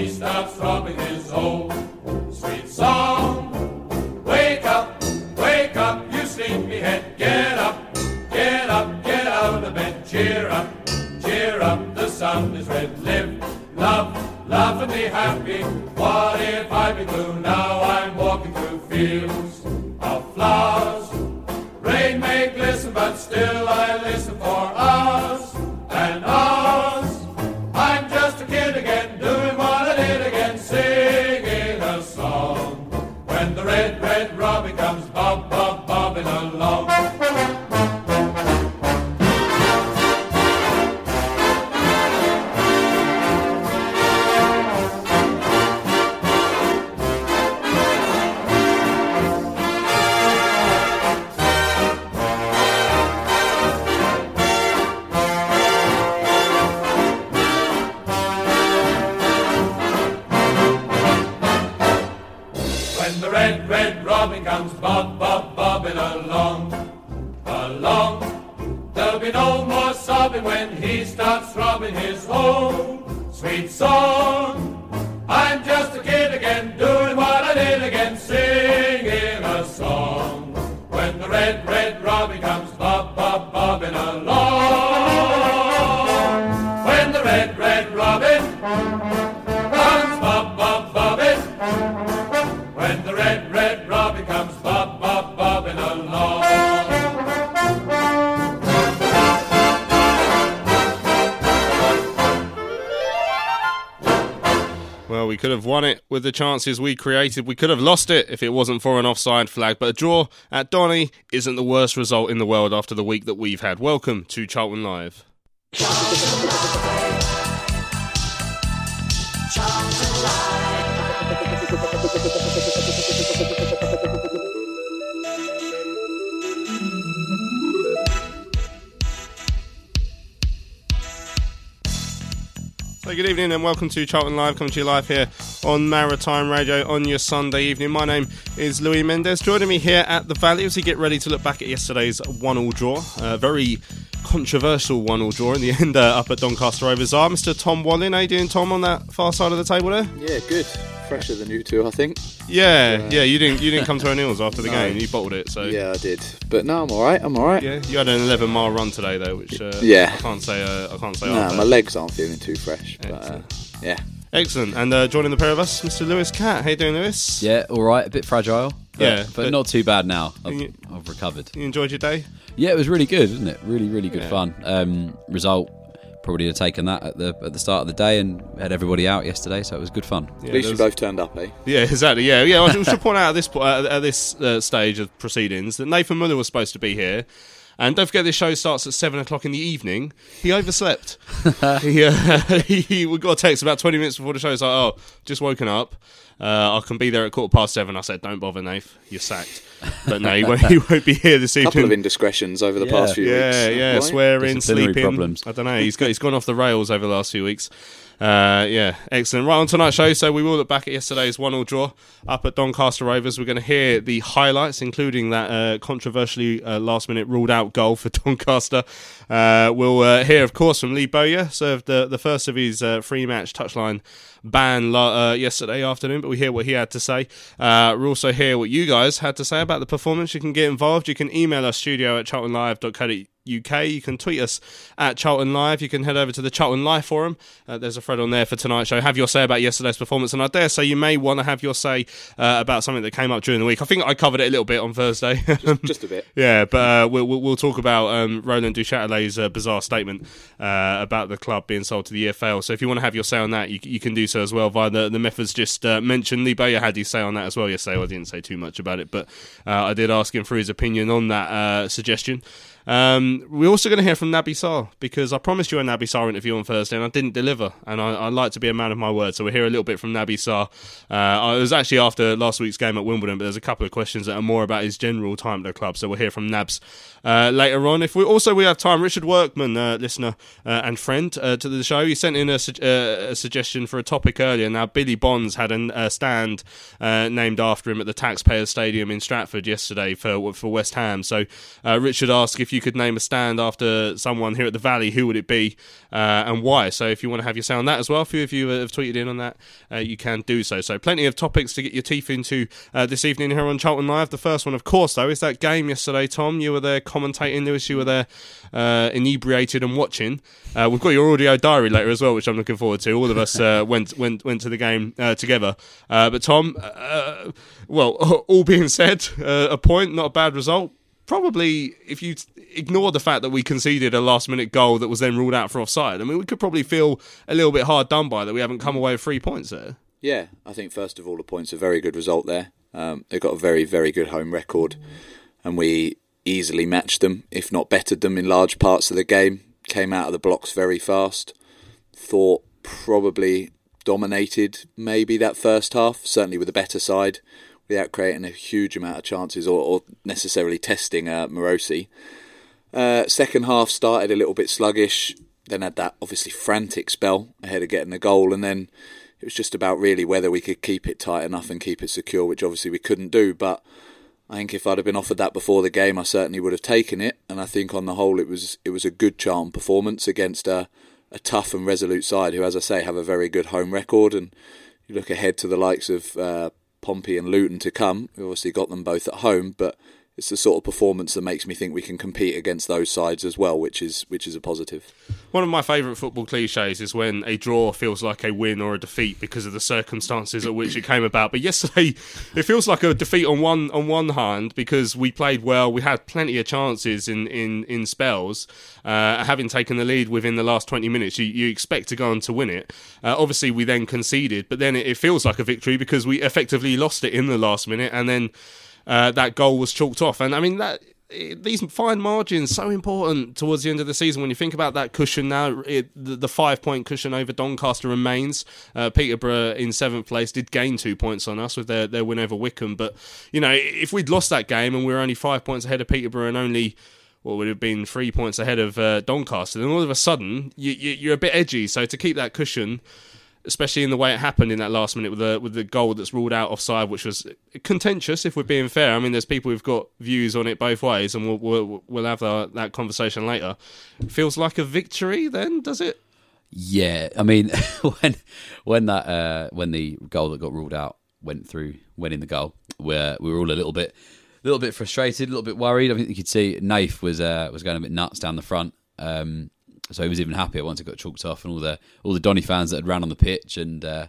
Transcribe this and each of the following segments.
He starts throbbing his old sweet song. Wake up, wake up, you sleepyhead, get up, get up, get out of bed, cheer up, cheer up, the sun is red, live, love, love and be happy. What if I be blue? Now I'm walking through fields of flowers. Rain may glisten, but still I listen his own sweet song. We could have won it with the chances we created. We could have lost it if it wasn't for an offside flag. But a draw at Donny isn't the worst result in the world after the week that we've had. Welcome to Charlton Live. So good evening and welcome to Charlton Live, coming to you live here on Maritime Radio on your Sunday evening. My name is Louis Mendes. Joining me here at the Valley as we get ready to look back at yesterday's one-all draw. A very controversial one-all draw in the end uh, up at Doncaster Rovers are Mr. Tom Wallin. How you doing, Tom, on that far side of the table there? Yeah, good. Fresher than you two, I think. Yeah, yeah. You didn't you didn't come to O'Neill's after the No. game. You bottled it. So Yeah, I did. But no, I'm all right. I'm all right. yeah. You had an 11 mile run today though, which uh, Yeah. I can't say uh, I can't say. Nah, after. my legs aren't feeling too fresh. But uh, yeah, Excellent. And uh, joining the pair of us, Mr. Lewis Cat. How you doing, Lewis? Yeah, all right. A bit fragile. But, Yeah, but, but- not too bad now. I've, You- I've recovered. You enjoyed your day? Yeah, it was really good, wasn't it? Really, really good Yeah. fun. Um, result probably have taken that at the at the start of the day and had everybody out yesterday, so it was good fun. Yeah, at least there you both turned up, eh? Yeah, exactly. Yeah, yeah. I should point out at this po- uh, at this uh, stage of proceedings that Nathan Muller was supposed to be here, and don't forget this show starts at seven o'clock in the evening. He overslept. he, uh, he, he got a text about twenty minutes before the show. He's like, "Oh, just woken up. Uh, I can be there at quarter past seven. I said, "Don't bother, Nath. You're sacked." But no, he won't, he won't be here this A couple of evening. indiscretions over the Yeah. past few Yeah, weeks. yeah, Right? swearing, sleeping. problems. I don't know. He's got he's gone off the rails over the last few weeks. Uh, yeah, excellent. Right on tonight's show, so we will look back at yesterday's one-all draw up at Doncaster Rovers. We're going to hear the highlights, including that uh, controversially uh, last-minute ruled-out goal for Doncaster. Uh, we'll uh, hear, of course, from Lee Bowyer, served the, the first of his uh, free-match touchline ban la- uh, yesterday afternoon, but we hear what he had to say. Uh, we'll also hear what you guys had to say about the performance. You can get involved. You can email us studio at charltonlive.co.uk UK. You can tweet us at Charlton Live. You can head over to the Charlton Live forum. Uh, there's a thread on there for tonight's show. Have your say about yesterday's performance, and I dare say you may want to have your say uh, about something that came up during the week. I think I covered it a little bit on Thursday. Just a bit. Yeah, but uh, we'll, we'll we'll talk about um, Roland Duchatelet's uh, bizarre statement uh, about the club being sold to the EFL. So if you want to have your say on that, you, you can do so as well via the, the methods just uh, mentioned. Lee Bowyer had his say on that as well yesterday. Well, I didn't say too much about it, but uh, I did ask him for his opinion on that uh, suggestion. Um, we're also going to hear from Naby Sarr because I promised you a Naby Sarr interview on Thursday and I didn't deliver. And I, I like to be a man of my word, so we'll hear a little bit from Naby Sarr. Uh, it was actually after last week's game at Wimbledon, but there's a couple of questions that are more about his general time at the club. So we'll hear from Nabs uh, later on. If we also we have time, Richard Workman, uh, listener uh, and friend uh, to the show, he sent in a, su- uh, a, suggestion for a topic earlier. Now Billy Bonds had a stand named after him at the Taxpayer Stadium in Stratford yesterday for for West Ham. So Richard asked if you could name a stand after someone here at the Valley, who would it be uh, and why? So if you want to have your say on that as well, a few of you have tweeted in on that, uh, you can do so. So plenty of topics to get your teeth into uh, this evening here on Charlton Live. The first one, of course, though, is that game yesterday. Tom, you were there commentating. Lewis, you were there uh, inebriated and watching. Uh, we've got your audio diary later as well, which I'm looking forward to. All of us uh, went went went to the game together. but Tom, well, all being said, a point, not a bad result probably if you ignore the fact that we conceded a last minute goal that was then ruled out for offside, I mean, we could probably feel a little bit hard done by that we haven't come away with three points there. Yeah, I think first of all, the point's a very good result there. Um, they've got a very, very good home record, and we easily matched them, if not bettered them, in large parts of the game. Came out of the blocks very fast. Thought probably dominated maybe that first half, certainly with the better side without creating a huge amount of chances or, or necessarily testing uh, Marosi. Uh, second half started a little bit sluggish, then had that obviously frantic spell ahead of getting the goal, and then it was just about really whether we could keep it tight enough and keep it secure, which obviously we couldn't do. But I think if I'd have been offered that before the game, I certainly would have taken it. And I think on the whole, it was it was a good charm performance against a, a tough and resolute side who, as I say, have a very good home record. And you look ahead to the likes of uh, Pompey and Luton to come. We obviously got them both at home, but it's the sort of performance that makes me think we can compete against those sides as well, which is which is a positive. One of my favourite football cliches is when a draw feels like a win or a defeat because of the circumstances at which it came about. But yesterday, it feels like a defeat on one on one hand because we played well, we had plenty of chances in in in spells. Uh, having taken the lead within the last twenty minutes, you, you expect to go on to win it. Uh, obviously, we then conceded, but then it, it feels like a victory because we effectively lost it in the last minute, and then uh, that goal was chalked off. And I mean that these fine margins so important towards the end of the season. When you think about that cushion now it, the, five point cushion over Doncaster remains. Uh, Peterborough in seventh place did gain two points on us with their, their win over Wycombe. But you know if we'd lost that game and we were only five points ahead of Peterborough and only what would have been three points ahead of uh, Doncaster then all of a sudden you, you, you're a bit edgy. So to keep that cushion especially in the way it happened in that last minute with the with the goal that's ruled out offside, which was contentious. If we're being fair, I mean, there's people who've got views on it both ways, and we'll we'll, we'll have the, that conversation later. Feels like a victory, then, does it? Yeah, I mean, when when that uh, when the goal that got ruled out went through, went in the goal, where we were all a little bit. A little bit frustrated, a little bit worried. I think you could see Nath was uh, was going a bit nuts down the front. Um, so he was even happier once it got chalked off, and all the all the Donny fans that had ran on the pitch, and uh,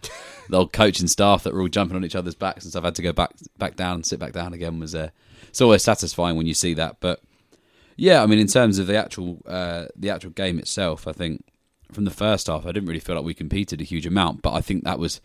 the old coaching staff that were all jumping on each other's backs and stuff had to go back back down and sit back down again. Was uh, it's always satisfying when you see that. But yeah, I mean, in terms of the actual uh, the actual game itself, I think from the first half, I didn't really feel like we competed a huge amount, but I think that was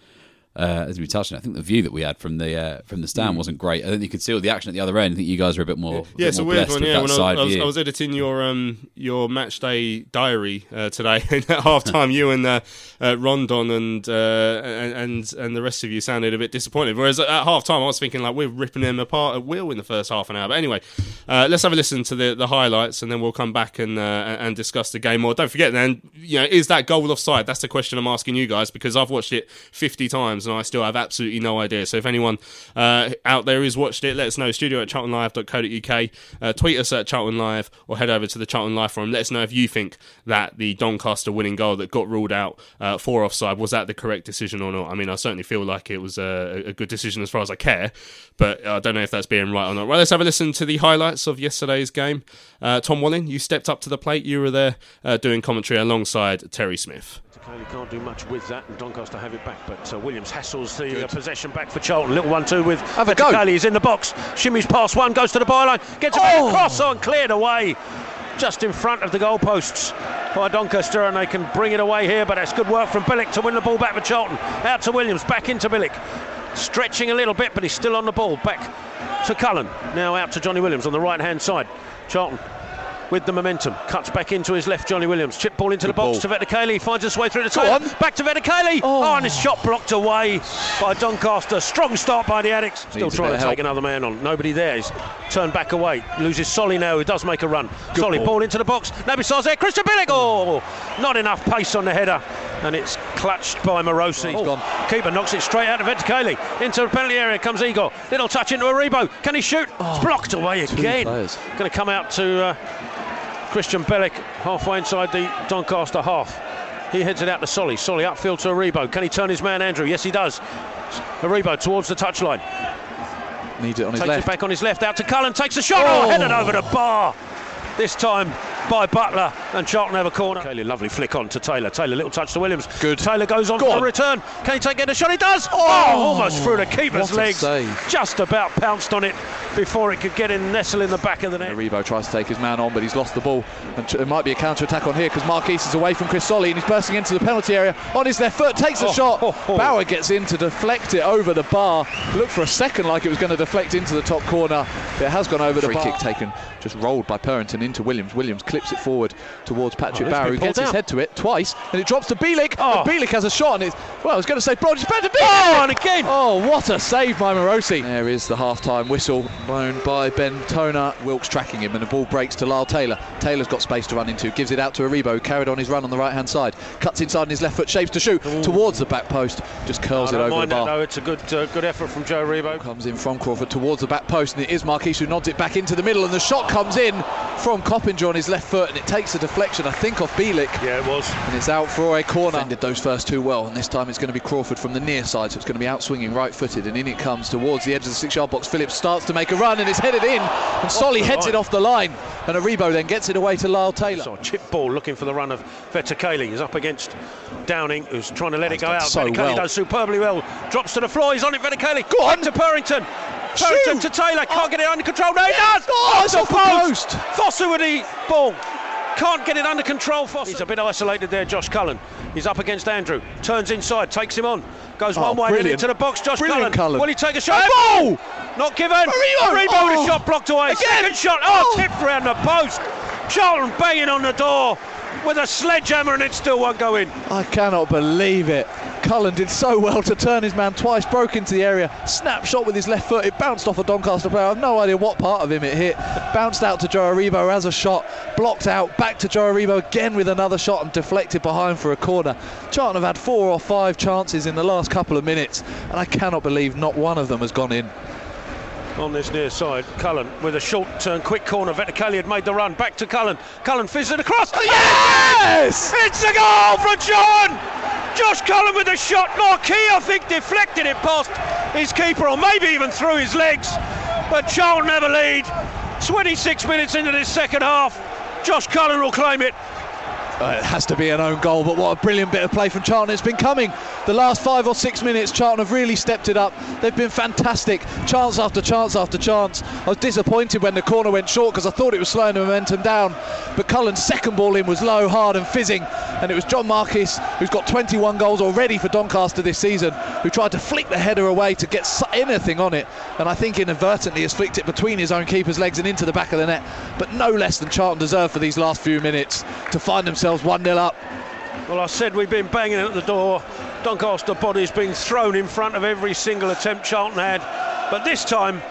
uh, as we touched on, I think the view that we had from the uh, from the stand mm. wasn't great. I think you could see all the action at the other end. I think you guys were a bit more. Yeah, bit it's more a weird one. Yeah, when I, I, was. I was editing your um your match day diary uh, today, and at half time, you and uh, uh, Rondon and, uh, and and and the rest of you sounded a bit disappointed. Whereas at half time, I was thinking like we're ripping them apart at will in the first half an hour. But anyway, uh, let's have a listen to the, the highlights, and then we'll come back and and discuss the game more. Don't forget, then you know, is that goal offside? That's the question I'm asking you guys because I've watched it 50 times and I still have absolutely no idea. So if anyone uh, out there who's watched it, let us know. Studio at charltonlive.co.uk. Uh, tweet us at Charlton Live or head over to the Charlton Live forum. Let us know if you think that the Doncaster winning goal that got ruled out uh, for offside was that the correct decision or not. I mean, I certainly feel like it was a, a good decision as far as I care, but I don't know if that's being right or not. Right, let's have a listen to the highlights of yesterday's game. Uh, Tom Walling, you stepped up to the plate. You were there uh, doing commentary alongside Terry Smith. Clearly can't do much with that, and Doncaster have it back. But uh, Williams hassles the uh, possession back for Charlton. Little one-two with Have a. He's in the box. Shimmies past one, goes to the byline, gets a Oh. cross on, cleared away, just in front of the goalposts by Doncaster, and they can bring it away here. But that's good work from Bielik to win the ball back for Charlton. Out to Williams, back into Bielik, stretching a little bit, but he's still on the ball. Back to Cullen. Now out to Johnny Williams on the right-hand side. Charlton with the momentum. Cuts back into his left, Johnny Williams. Chip ball into the box to Vetokele. Finds his way through the on. Back to Vetokele. Oh. Oh. and his shot blocked away by Doncaster. Strong start by the Addicts. Still Needs trying to of take another man on. Nobody there. He's turned back away. Loses Solly now, who does make a run. Solly ball. into the box. Naby Sarr's there. Krystian Bielik. Oh, not enough pace on the header. And it's clutched by Marosi. Gone. Keeper knocks it straight out of Vetokele. Into the penalty area comes Igor. Little touch into Aribo. Can he shoot? it's blocked away again. Going to come out to uh, Krystian Bielik halfway inside the Doncaster half. He heads it out to Solly. Solly upfield to Aribo. Can he turn his man Andrew? Yes, he does. Aribo towards the touchline. Needs it on his Takes left. it back on his left. Out to Cullen. Takes a shot. Oh, Oh. headed over the bar. This time by Butler and Charlton have a corner. Taylor, lovely flick on to Taylor. Taylor, little touch to Williams. Good. Taylor goes on Go for on. the return. Can he take it? A shot. He does. Oh, oh. almost through the keeper's legs. save. Just about pounced on it before it could get in, nestle in the back of the net. Aribo tries to take his man on, but he's lost the ball. And tr- there might be a counter attack on here because Marquis is away from Chris Solly and he's bursting into the penalty area on his left foot, takes a Oh, shot. oh, oh. Bauer gets in to deflect it over the bar. Looked for a second like it was going to deflect into the top corner. It has gone over the bar. Free kick taken, just rolled by Purrington into Williams. Williams clips it forward towards Patrick Oh, Barrow, who pulled gets his head to it twice, and it drops to Bielik. Oh. And Bielik has a shot, and it's well, I was going to say Brodge, it's back to Bielik. Oh, and again. Oh, what a save by Marosi. There is the half-time whistle blown by Ben Toner. Wilks tracking him, and the ball breaks to Lyle Taylor. Taylor's got space to run into, gives it out to Aribo, who carried on his run on the right-hand side. Cuts inside on his left foot, shapes to shoot towards the back post, just curls I it don't over the bar. that though. It's a good, uh, good effort from Joe Aribo. Comes in from Crawford towards the back post, and it is Marquis who nods it back into the middle, and the shot comes in from Coppinger on his left foot, and it takes a deflection, I think, off Bielik, Yeah, it was. and it's out for a corner. Ended those first two well, and this time it's going to be Crawford from the near side, so it's going to be out swinging right footed, and in it comes towards the edge of the six yard box. Phillips starts to make a run, and it's headed in, and Solly heads line. it off the line, and Aribo then gets it away to Lyle Taylor. So chip ball looking for the run of Vetokele. He's up against Downing, who's trying to let it go out. so Vetokele well. does superbly well. Drops to the floor. He's on it. Vetokele. Go on to Purrington. Purrington to Taylor. Can't oh. get it under control. No, he does. Oh, it's off the post. Foster with the ball. Can't get it under control. Foster. He's a bit isolated there. Josh Cullen. He's up against Andrew. Turns inside. Takes him on. Goes Oh, one way. Then brilliant. into the box. Josh Brilliant Cullen. Will he take a shot? Oh! Not given. Aribo. Aribo with Oh. a shot blocked away. Second shot. Oh, oh, tipped round the post. Charlton banging on the door with a sledgehammer and it still won't go in. I cannot believe it. Cullen did so well to turn his man twice, broke into the area, snapshot with his left foot. It bounced off a Doncaster player. I have no idea what part of him it hit. Bounced out to Joe as a shot, blocked out, back to Joe again with another shot and deflected behind for a corner. Charlton have had four or five chances in the last couple of minutes, and I cannot believe not one of them has gone in. On this near side, Cullen with a short turn, quick corner. Vetokele had made the run. Back to Cullen. Cullen fizzed it across. Yes! It's a goal for John! Josh Cullen with a shot. Marquis, I think, deflected it past his keeper or maybe even through his legs. But Charlton have a lead. 26 minutes into this second half. Josh Cullen will claim it. Uh, it has to be an own goal, but what a brilliant bit of play from Charlton. It's been coming. The last five or six minutes, Charlton have really stepped it up. They've been fantastic. Chance after chance after chance. I was disappointed when the corner went short because I thought it was slowing the momentum down. But Cullen's second ball in was low, hard, and fizzing. And it was John Marquis, who's got 21 goals already for Doncaster this season, who tried to flick the header away to get anything on it. And I think inadvertently has flicked it between his own keeper's legs and into the back of the net. But no less than Charlton deserve for these last few minutes to find themselves 1 0 up. Well, I said we've been banging at the door. Doncaster body's been thrown in front of every single attempt Charlton had. But this time,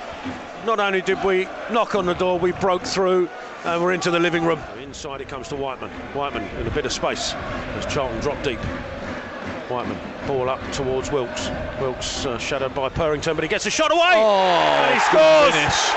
not only did we knock on the door, we broke through and we're into the living room. Inside it comes to Whiteman. Whiteman in a bit of space as Charlton drop deep. Whiteman, ball up towards Wilks. Wilks uh, shadowed by Purrington, but he gets a shot away Oh, and he good scores. finish.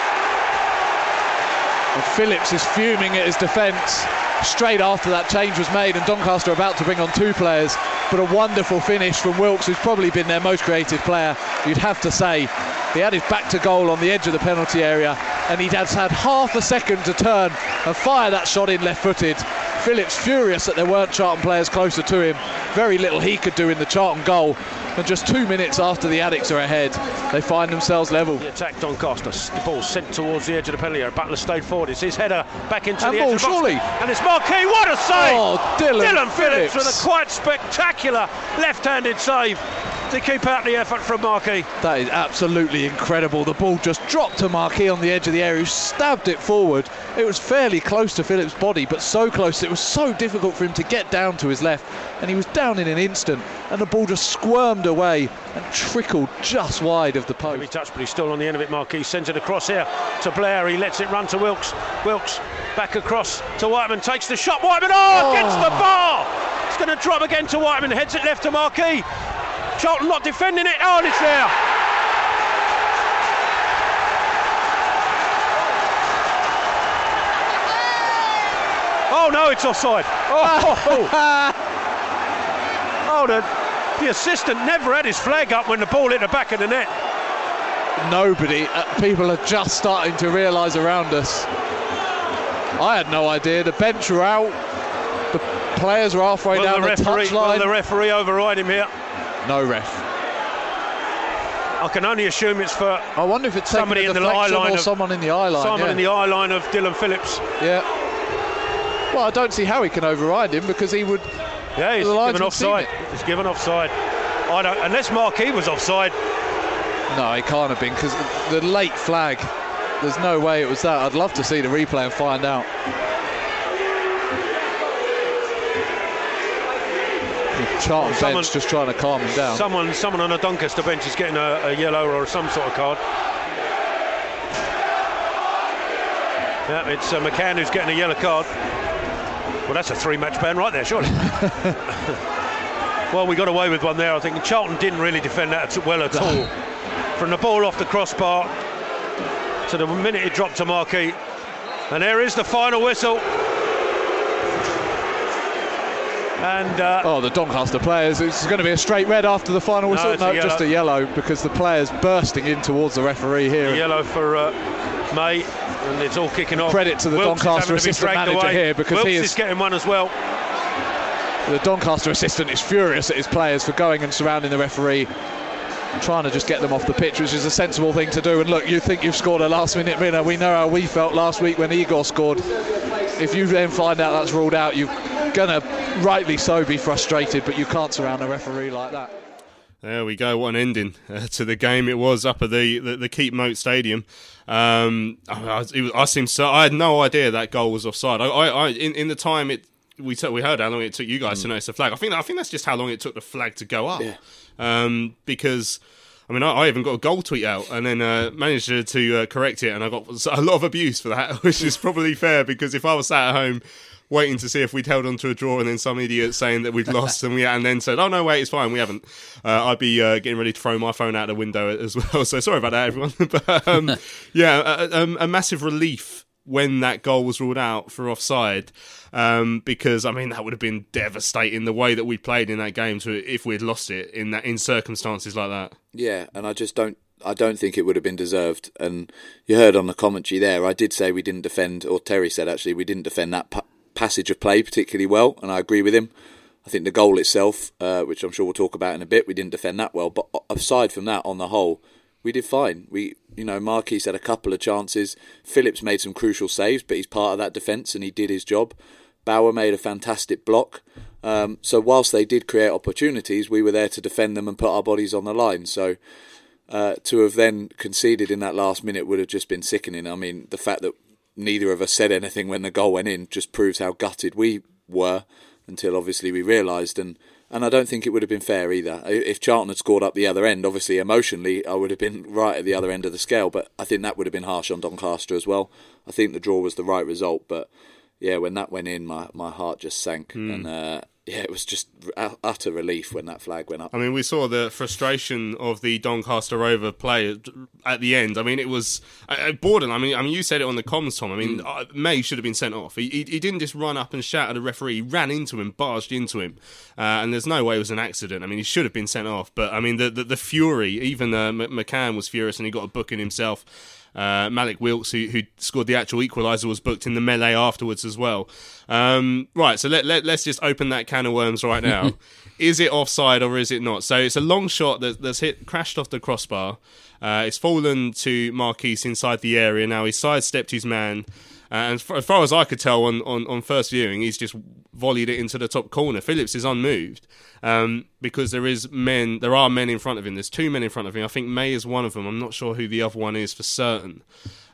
And Phillips is fuming at his defence straight after that change was made, and Doncaster about to bring on two players. But a wonderful finish from Wilks, who's probably been their most creative player, you'd have to say. He had his back to goal on the edge of the penalty area, and he'd had half a second to turn and fire that shot in left footed. Phillips furious that there weren't Charlton players closer to him. Very little he could do in the Charlton goal. And just two minutes after the Addicts are ahead, they find themselves level. The attack Doncaster. The ball sent towards the edge of the penalty area. Butler stayed forward. It's his header back into And the ball, edge of the box. surely. And it's Marquis. What a save! Oh, Dillon Phillips. with a quite spectacular left-handed save to keep out the effort from Marquis. That is absolutely incredible. The ball just dropped to Marquis on the edge of the area, who stabbed it forward. It was fairly close to Phillips' body, but so close it was so difficult for him to get down to his left. And he was down in an instant, and the ball just squirmed away and trickled just wide of the Heavy post. touch, but he's still on the end of it. Marquis sends it across here to Blair. He lets it run to Wilks. Wilks back across to Whiteman. Takes the shot. Whiteman, oh, against oh. the bar. It's going to drop again to Whiteman. Heads it left to Marquis. Charlton not defending it. Oh, it's there. Oh no, it's offside. Oh, oh the, the assistant never had his flag up when the ball hit the back of the net. Nobody, uh, people are just starting to realise around us. I had no idea. The bench were out. The players were halfway Will down the, the, touchline. will the referee override him here? No ref. I can only assume it's for I wonder if it's taking Somebody in the eye line or of- someone in the eye line. someone yeah. in the eye line of Dillon Phillips. Yeah. Well, I don't see how he can override him because he would. Yeah, he's given offside. He's given offside. I don't, unless Marquis was offside. No, he can't have been because the late flag. There's no way it was that. I'd love to see the replay and find out. Charlton Someone- bench just trying to calm him down. Someone, someone on a Doncaster bench is getting a, a yellow or some sort of card. Yeah, it's uh, McCann who's getting a yellow card. Well, that's a three-match ban right there, surely. well, we got away with one there. I think Charlton didn't really defend that well at all. From the ball off the crossbar to the minute it dropped to Marquis, and there is the final whistle. And uh, Oh, the Doncaster players. It's going to be a straight red after the final whistle. it's a just a yellow because the players bursting in towards the referee here. yellow for uh, May, and it's all kicking off. Credit to the Wilks Doncaster having to be assistant manager away. here because Wilks he is is- getting one as well. The Doncaster assistant is furious at his players for going and surrounding the referee, trying to just get them off the pitch, which is a sensible thing to do. And look, you think you've scored a last minute winner. We know how we felt last week when Igor scored. If you then find out that's ruled out, you're going to, rightly so, be frustrated, but you can't surround a referee like that. There we go. What an ending uh, to the game it was up at the the, the Keepmoat Stadium. Um, I, I, was- it was, I seemed so. I had no idea that goal was offside. I, I, I in, in the time it we took, we heard how long it took you guys to notice the flag. I think I think that's just how long it took the flag to go up. Yeah. Um, because. I mean, I, I even got a goal tweet out and then uh, managed to, to uh, correct it, and I got a lot of abuse for that, which is probably fair because if I was sat at home waiting to see if we'd held on to a draw and then some idiot saying that we'd lost and we and then said, "Oh no, wait, it's fine, we haven't," uh, I'd be uh, getting ready to throw my phone out the window as well. So sorry about that, everyone. but um, yeah, a, a, a massive relief when that goal was ruled out for offside. Um, because I mean that would have been devastating the way that we played in that game to if we'd lost it in that in circumstances like that. Yeah, and I just don't. I don't think it would have been deserved. And you heard on the commentary there, I did say we didn't defend, or Terry said actually we didn't defend that pa- passage of play particularly well, and I agree with him. I think the goal itself, uh, which I'm sure we'll talk about in a bit, we didn't defend that well. But aside from that, on the whole, we did fine. We, you know, Marquis had a couple of chances. Phillips made some crucial saves, but he's part of that defence and he did his job. Bauer made a fantastic block. Um, so whilst they did create opportunities, we were there to defend them and put our bodies on the line. So uh, to have then conceded in that last minute would have just been sickening. I mean, the fact that neither of us said anything when the goal went in just proves how gutted we were until obviously we realised. And, and I don't think it would have been fair either. If Charlton had scored up the other end, obviously emotionally, I would have been right at the other end of the scale. But I think that would have been harsh on Doncaster as well. I think the draw was the right result. But yeah, when that went in, my, my heart just sank. And uh, yeah, it was just utter relief when that flag went up. I mean, we saw the frustration of the Doncaster Rover player at the end. I mean, it was uh, borderline. I mean, I mean, you said it on the comms, Tom. I mean, uh, May should have been sent off. He, he, he didn't just run up and shout at the referee. He ran into him, barged into him, uh, and there's no way it was an accident. I mean, he should have been sent off. But I mean, the the, the fury. Even uh, McCann was furious, and he got a booking himself. Uh, Mallik Wilks, who, who scored the actual equaliser, was booked in the melee afterwards as well. Um, right, so let, let, let's just open that can of worms right now. is it offside or is it not? So it's a long shot that, that's hit, crashed off the crossbar. Uh, it's fallen to Marquis inside the area. Now he sidestepped his man. And as far as I could tell on, on, on first viewing, he's just volleyed it into the top corner. Phillips is unmoved um, because there is men, there are men in front of him. There's two men in front of him. I think May is one of them. I'm not sure who the other one is for certain.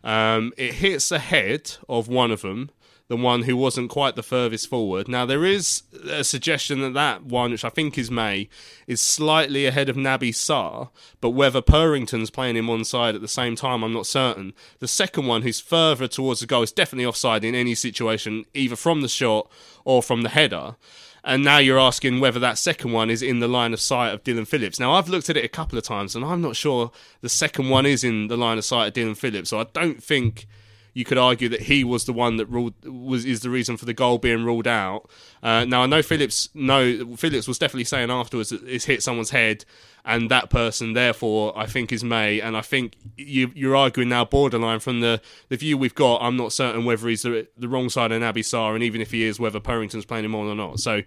Um, it hits the head of one of them, the one who wasn't quite the furthest forward. Now there is a suggestion that that one, which I think is May, is slightly ahead of Naby Sarr, but whether Purrington's playing him one side at the same time, I'm not certain. The second one, who's further towards the goal, is definitely offside in any situation, either from the shot or from the header. And now you're asking whether that second one is in the line of sight of Dillon Phillips. Now, I've looked at it a couple of times, and I'm not sure the second one is in the line of sight of Dillon Phillips. So I don't think you could argue that he was the one that ruled was is the reason for the goal being ruled out. Uh, now I know Phillips. No, Phillips was definitely saying afterwards that it's hit someone's head, and that person, therefore, I think is May. And I think you, you're arguing now borderline from the, the view we've got. I'm not certain whether he's the, the wrong side of Naby Sarr, and even if he is, whether Purrington's playing him on or not. So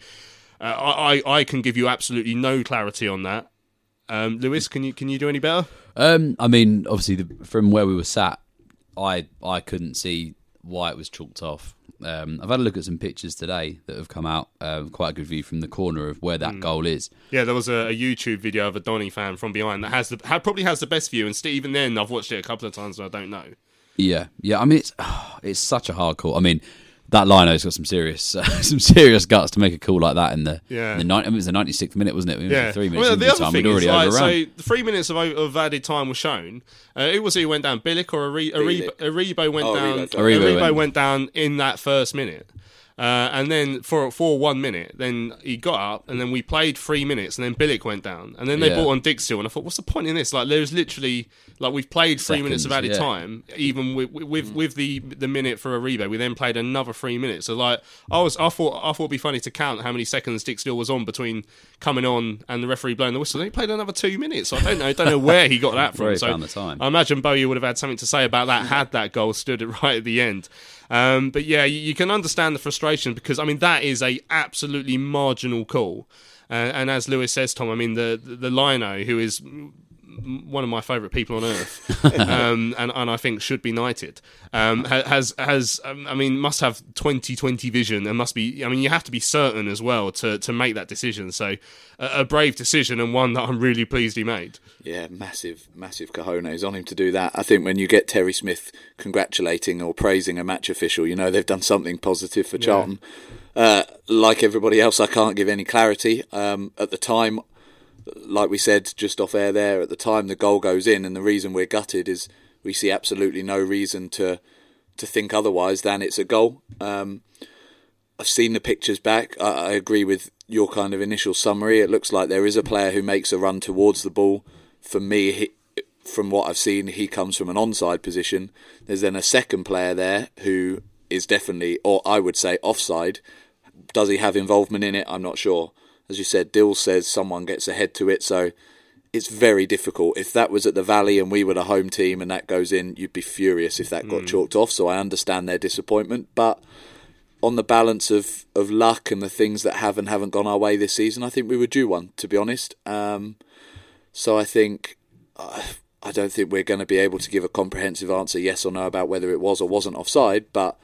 uh, I I can give you absolutely no clarity on that. Um, Lewis, can you can you do any better? Um, I mean, obviously, the, from where we were sat, I I couldn't see why it was chalked off. Um, I've had a look at some pictures today that have come out. Um, quite a good view from the corner of where that goal is. Yeah, there was a, a YouTube video of a Donny fan from behind that has the probably has the best view, and st- even then, I've watched it a couple of times and I don't know. Yeah, yeah. I mean, it's it's such a hard call. I mean, that lino's got some serious some serious guts to make a call like that in the Yeah. in the 90, I mean, it was the ninety sixth minute, wasn't it? It was Yeah, three Well, minutes the into other time. thing We'd is, already like, overrun. so the three minutes of, of added time was shown. Uh, it was who went down, Bielik or Ari- Aribo, Aribo went Oh, down. Aribo. Aribo Aribo went- went down in that first minute. Uh, and then for for one minute, then he got up, and then we played three minutes, and then Bielik went down, and then they Yeah. brought on Dijksteel, and I thought, what's the point in this? Like, there's literally like we've played three minutes of added yeah. time, even with with, with the the minute for Aribo, we then played another three minutes. So like, I was I thought I thought it'd be funny to count how many seconds Dijksteel was on between coming on and the referee blowing the whistle. Then he played another two minutes. So I don't know, don't know where he got that from. So. I imagine Bowyer would have had something to say about that had that goal stood right at the end. Um, but yeah, you, you can understand the frustration because I mean that is a absolutely marginal call. Uh, and as Lewis says, Tom, I mean the the, the Lino, who is one of my favourite people on earth, um, and and I think should be knighted, um, has has um, I mean must have 2020 vision and must be I mean you have to be certain as well to to make that decision. So a, a brave decision and one that I'm really pleased he made. Yeah, massive, massive cojones on him to do that. I think when you get Terry Smith congratulating or praising a match official, you know they've done something positive for Charlton. Uh, like everybody else, I can't give any clarity. Um, at the time, like we said just off air there, at the time the goal goes in, and the reason we're gutted is we see absolutely no reason to to think otherwise than it's a goal. Um, I've seen the pictures back. I, I agree with your kind of initial summary. It looks like there is a player who makes a run towards the ball. For me, he, from what I've seen, he comes from an onside position. There's then a second player there who is definitely, or I would say, offside. Does he have involvement in it? I'm not sure. As you said, Dill says someone gets ahead to it, so it's very difficult. If that was at the Valley and we were the home team and that goes in, you'd be furious if that got chalked off. So I understand their disappointment, but on the balance of, of luck and the things that have and haven't gone our way this season, I think we were due one, to be honest. Um, so I think uh, I don't think we're going to be able to give a comprehensive answer, yes or no, about whether it was or wasn't offside. But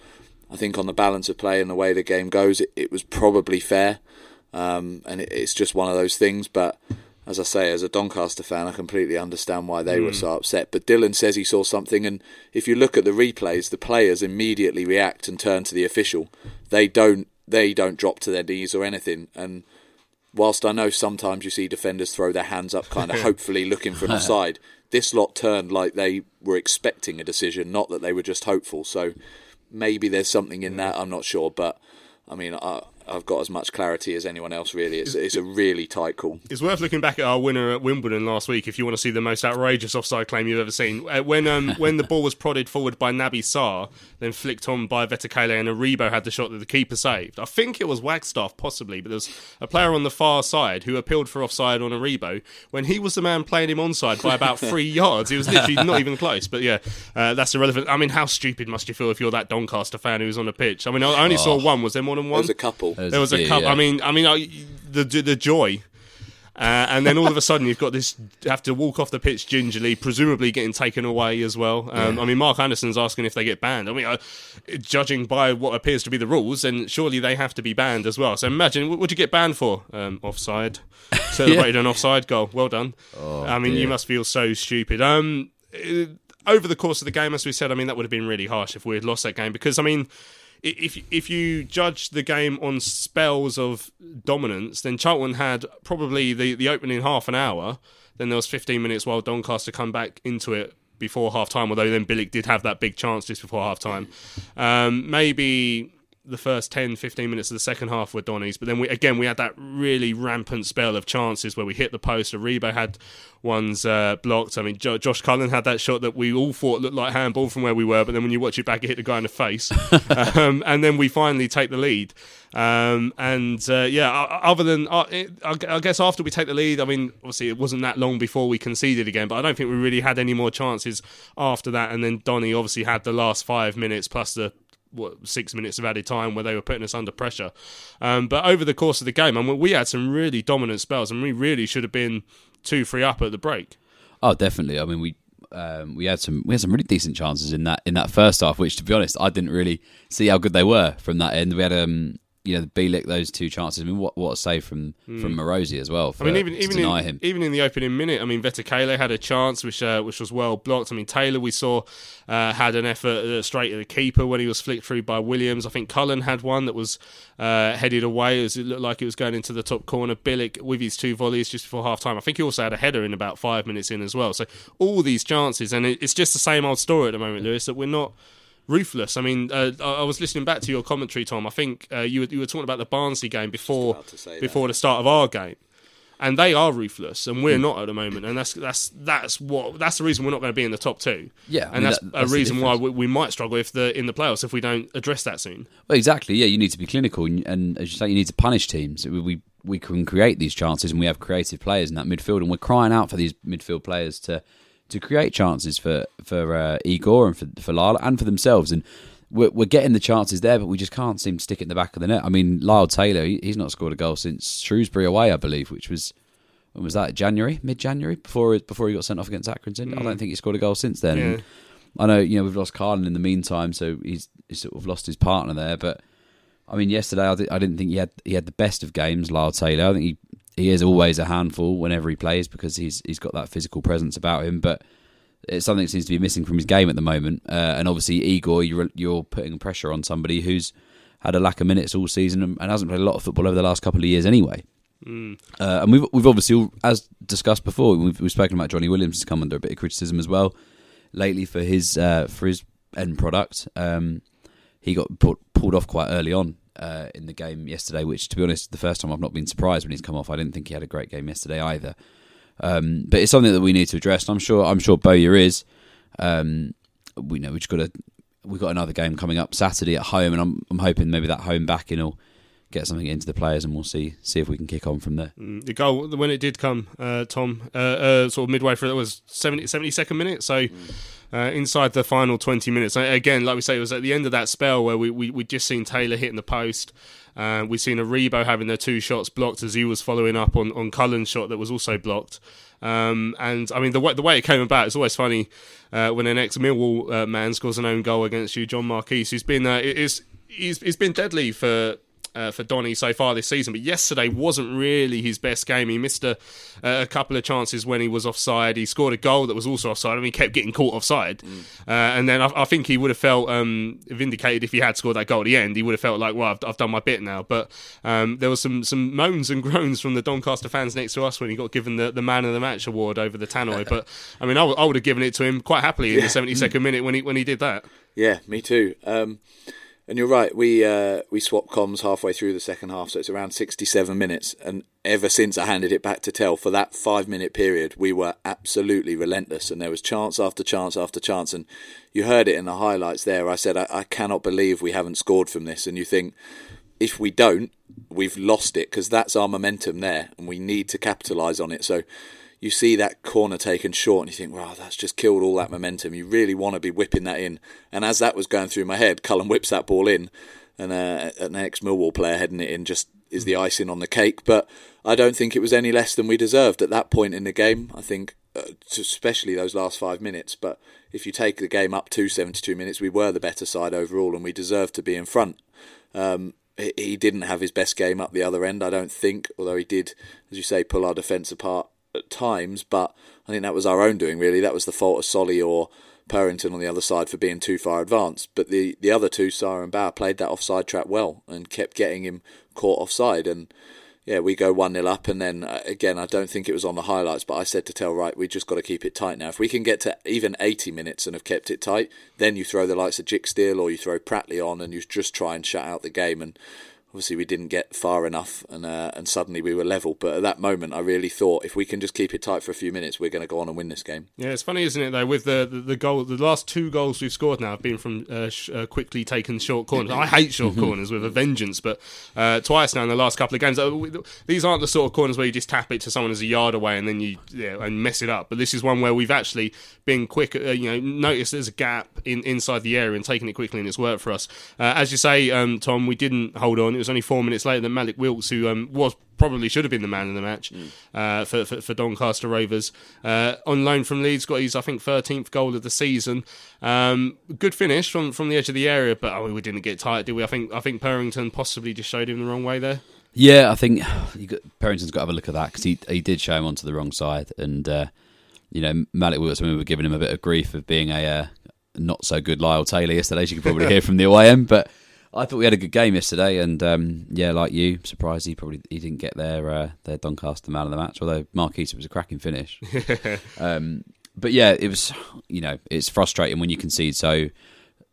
I think on the balance of play and the way the game goes, it, it was probably fair. Um, and it, it's just one of those things. But as I say, as a Doncaster fan, I completely understand why they were so upset. But Dillon says he saw something, and if you look at the replays, the players immediately react and turn to the official. They don't. They don't drop to their knees or anything. And whilst I know sometimes you see defenders throw their hands up, kind of hopefully looking for an offside, this lot turned like they were expecting a decision, not that they were just hopeful. So maybe there's something in that. I'm not sure, but I mean, I, I've got as much clarity as anyone else. Really, it's it's a really tight call. It's worth looking back at our winner at Wimbledon last week if you want to see the most outrageous offside claim you've ever seen. Uh, when um, when the ball was prodded forward by Naby Sarr, then flicked on by Vetokele and Aribo had the shot that the keeper saved. I think it was Wagstaff possibly, but there's a player on the far side who appealed for offside on Aribo when he was the man playing him onside by about three yards. He was literally not even close. But yeah, uh, that's irrelevant. I mean, how stupid must you feel if you're that Doncaster fan who was on the pitch? I mean, I only saw one. Was there more than There one? was a couple. There was a few, couple. yeah. I mean, I mean, I, the the joy. Uh, and then all of a sudden, you've got this have to walk off the pitch gingerly, presumably getting taken away as well. Um, I mean, Mark Anderson's asking if they get banned. I mean, uh, judging by what appears to be the rules, then surely they have to be banned as well. So imagine, what would you get banned for? Um, offside, celebrated an offside goal. Well done. I mean, you must feel so stupid. Um, uh, over the course of the game, as we said, I mean, that would have been really harsh if we had lost that game because, I mean if if you judge the game on spells of dominance, then Charlton had probably the, the opening half an hour. Then there was 15 minutes while Doncaster come back into it before half time. Although then Bielik did have that big chance just before half time. Um, maybe the first 10, 15 minutes of the second half were Donny's, but then we again we had that really rampant spell of chances where we hit the post. Aribo had ones uh, blocked. I mean, jo- Josh Cullen had that shot that we all thought looked like handball from where we were, but then when you watch it back, it hit the guy in the face. um, and then we finally take the lead. Um, and uh, yeah, other than uh, it, I I guess after we take the lead, I mean, obviously it wasn't that long before we conceded again, but I don't think we really had any more chances after that. And then Donny obviously had the last five minutes plus the what six minutes of added time where they were putting us under pressure. Um, but over the course of the game, I mean, we had some really dominant spells, and we really should have been two, three up at the break. Oh, definitely. I mean, we um, we had some we had some really decent chances in that in that first half, which to be honest, I didn't really see how good they were from that end. We had um you know Bielik those two chances. I mean, what what a save from from Marosi as well. For. I mean, even even deny in, him. even in the opening minute, I mean, Vetokele had a chance which uh, which was well blocked. I mean, Taylor we saw uh, had an effort uh, straight at the keeper when he was flicked through by Williams. I think Cullen had one that was uh, headed away as it looked like it was going into the top corner. Bielik with his two volleys just before half time. I think he also had a header in about five minutes in as well. So all these chances, and it, it's just the same old story at the moment, Lewis, that we're not ruthless. I mean, uh, I I was listening back to your commentary, Tom. I think uh, you were, you were talking about the Barnsley game before about to say before the start of our game, and they are ruthless, and we're not at the moment. And that's that's that's what that's the reason we're not going to be in the top two. Yeah, I and mean, that's, that- a that's the reason why we, we might struggle if the in the playoffs if we don't address that soon. Well, exactly. Yeah, you need to be clinical, and, and as you say, you need to punish teams. We, we we can create these chances, and we have creative players in that midfield, and we're crying out for these midfield players to to create chances for for uh, Igor and for for Lyle and for themselves. And we're, we're getting the chances there, but we just can't seem to stick it in the back of the net. I mean, Lyle Taylor, he, he's not scored a goal since Shrewsbury away, I believe, which was. When was that? January, mid January, before before he got sent off against Accrington. I don't think he scored a goal since then. Yeah. And I know you know we've lost Karlan in the meantime, so he's, he's sort of lost his partner there. But I mean, yesterday I, di- I didn't think he had he had the best of games. Lyle Taylor, I think he he is always a handful whenever he plays because he's he's got that physical presence about him. But it's something that seems to be missing from his game at the moment. Uh, and obviously, Igor, you're you're putting pressure on somebody who's had a lack of minutes all season and, and hasn't played a lot of football over the last couple of years anyway. Uh, and we've we've obviously, as discussed before, we've, we've spoken about Johnny Williams has come under a bit of criticism as well lately for his uh, for his end product. Um, he got pulled, pulled off quite early on uh, in the game yesterday, which, to be honest, the first time I've not been surprised when he's come off. I didn't think he had a great game yesterday either. Um, but it's something that we need to address. And I'm sure I'm sure Bowyer is. Um, we know we've just got a we've got another game coming up Saturday at home, and I'm I'm hoping maybe that home backing will get something into the players, and we'll see see if we can kick on from there. The goal when it did come, uh, Tom, uh, uh, sort of midway through, it was 70, 72nd minute. So uh, inside the final twenty minutes, again, like we say, it was at the end of that spell where we we we just seen Taylor hitting the post. Uh, we've seen Aribo having their two shots blocked as he was following up on on Cullen's shot that was also blocked. Um, and I mean the way the way it came about, it's always funny uh, when an ex Millwall uh, man scores an own goal against you, John Marquis, who's been uh, is he's he's been deadly for uh, for Donny so far this season. But yesterday wasn't really his best game. He missed a, a couple of chances when he was offside. He scored a goal that was also offside. I mean, he kept getting caught offside. Uh, and then I, I think he would have felt um, vindicated if he had scored that goal at the end. He would have felt like, well, I've, I've done my bit now. But um, there was some some moans and groans from the Doncaster fans next to us when he got given the, the man of the match award over the Tannoy. but I mean, I would have given it to him quite happily in the 72nd minute when he when he did that. Yeah, me too. Um, And you're right. We uh, we swapped comms halfway through the second half, so it's around 67 minutes. And ever since I handed it back to Tell for that five minute period, we were absolutely relentless. And there was chance after chance after chance. And you heard it in the highlights there. I said, I, I cannot believe we haven't scored from this. And you think, if we don't, we've lost it because that's our momentum there, and we need to capitalise on it. So you see that corner taken short and you think, wow, that's just killed all that momentum. You really want to be whipping that in. And as that was going through my head, Cullen whips that ball in, and uh, an ex Millwall player heading it in just is the icing on the cake. But I don't think it was any less than we deserved at that point in the game. I think, uh, especially those last five minutes. But if you take the game up to 72 minutes, we were the better side overall, and we deserved to be in front. Um, he didn't have his best game up the other end, I don't think, although he did, as you say, pull our defence apart at times, but I think that was our own doing, really. That was the fault of Solly or Purrington on the other side for being too far advanced. But the, the other two, Sarr and Bauer, played that offside trap well and kept getting him caught offside. And yeah, we go 1 0 up. And then uh, again, I don't think it was on the highlights, but I said to Tell, right, we just got to keep it tight now. If we can get to even 80 minutes and have kept it tight, then you throw the likes of Dijksteel or you throw Pratley on and you just try and shut out the game. And obviously we didn't get far enough and uh, and suddenly we were level. But at that moment I really thought if we can just keep it tight for a few minutes we're going to go on and win this game. Yeah it's funny isn't it though with the, the, the goal the last two goals we've scored now have been from uh, sh- uh, quickly taken short corners. I hate short mm-hmm. corners with a vengeance but uh, twice now in the last couple of games uh, these aren't the sort of corners where you just tap it to someone as a yard away and then you yeah, and mess it up. But this is one where we've actually been quick uh, you know noticed there's a gap in inside the area and taking it quickly and it's worked for us. As you say um, Tom we didn't hold on was only four minutes later than Mallik Wilks, who um, was probably should have been the man in the match mm. uh, for, for, for, Doncaster Rovers. Uh, on loan from Leeds, got his I think 13th goal of the season. Um, good finish from, from the edge of the area, but oh, we didn't get tight, did we? I think I think Purrington possibly just showed him the wrong way there. Yeah, I think got, Purrington's got to have a look at that because he he did show him onto the wrong side, and uh, you know Mallik. I mean, we were giving him a bit of grief of being a uh, not so good Lyle Taylor yesterday. As you could probably hear from the OIM, but I thought we had a good game yesterday, and um, yeah, like you, surprised he probably he didn't get their uh, their Doncaster man of the match. Although Easter was a cracking finish. um, but yeah, it was you know it's frustrating when you concede so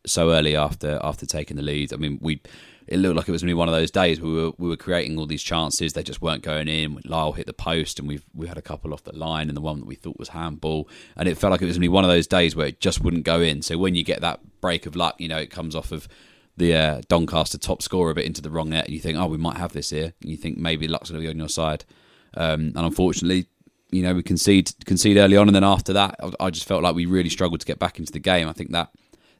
so early after after taking the lead. I mean, we it looked like it was going to be one of those days we were we were creating all these chances, they just weren't going in. Lyle hit the post, and we've we had a couple off the line, and the one that we thought was handball, and it felt like it was going to be one of those days where it just wouldn't go in. So when you get that break of luck, you know, it comes off of the uh, Doncaster top scorer bit into the wrong net, and you think, oh, we might have this here. And you think maybe luck's going to be on your side. Um, and unfortunately, you know, we concede concede early on, and then after that, I, I just felt like we really struggled to get back into the game. I think that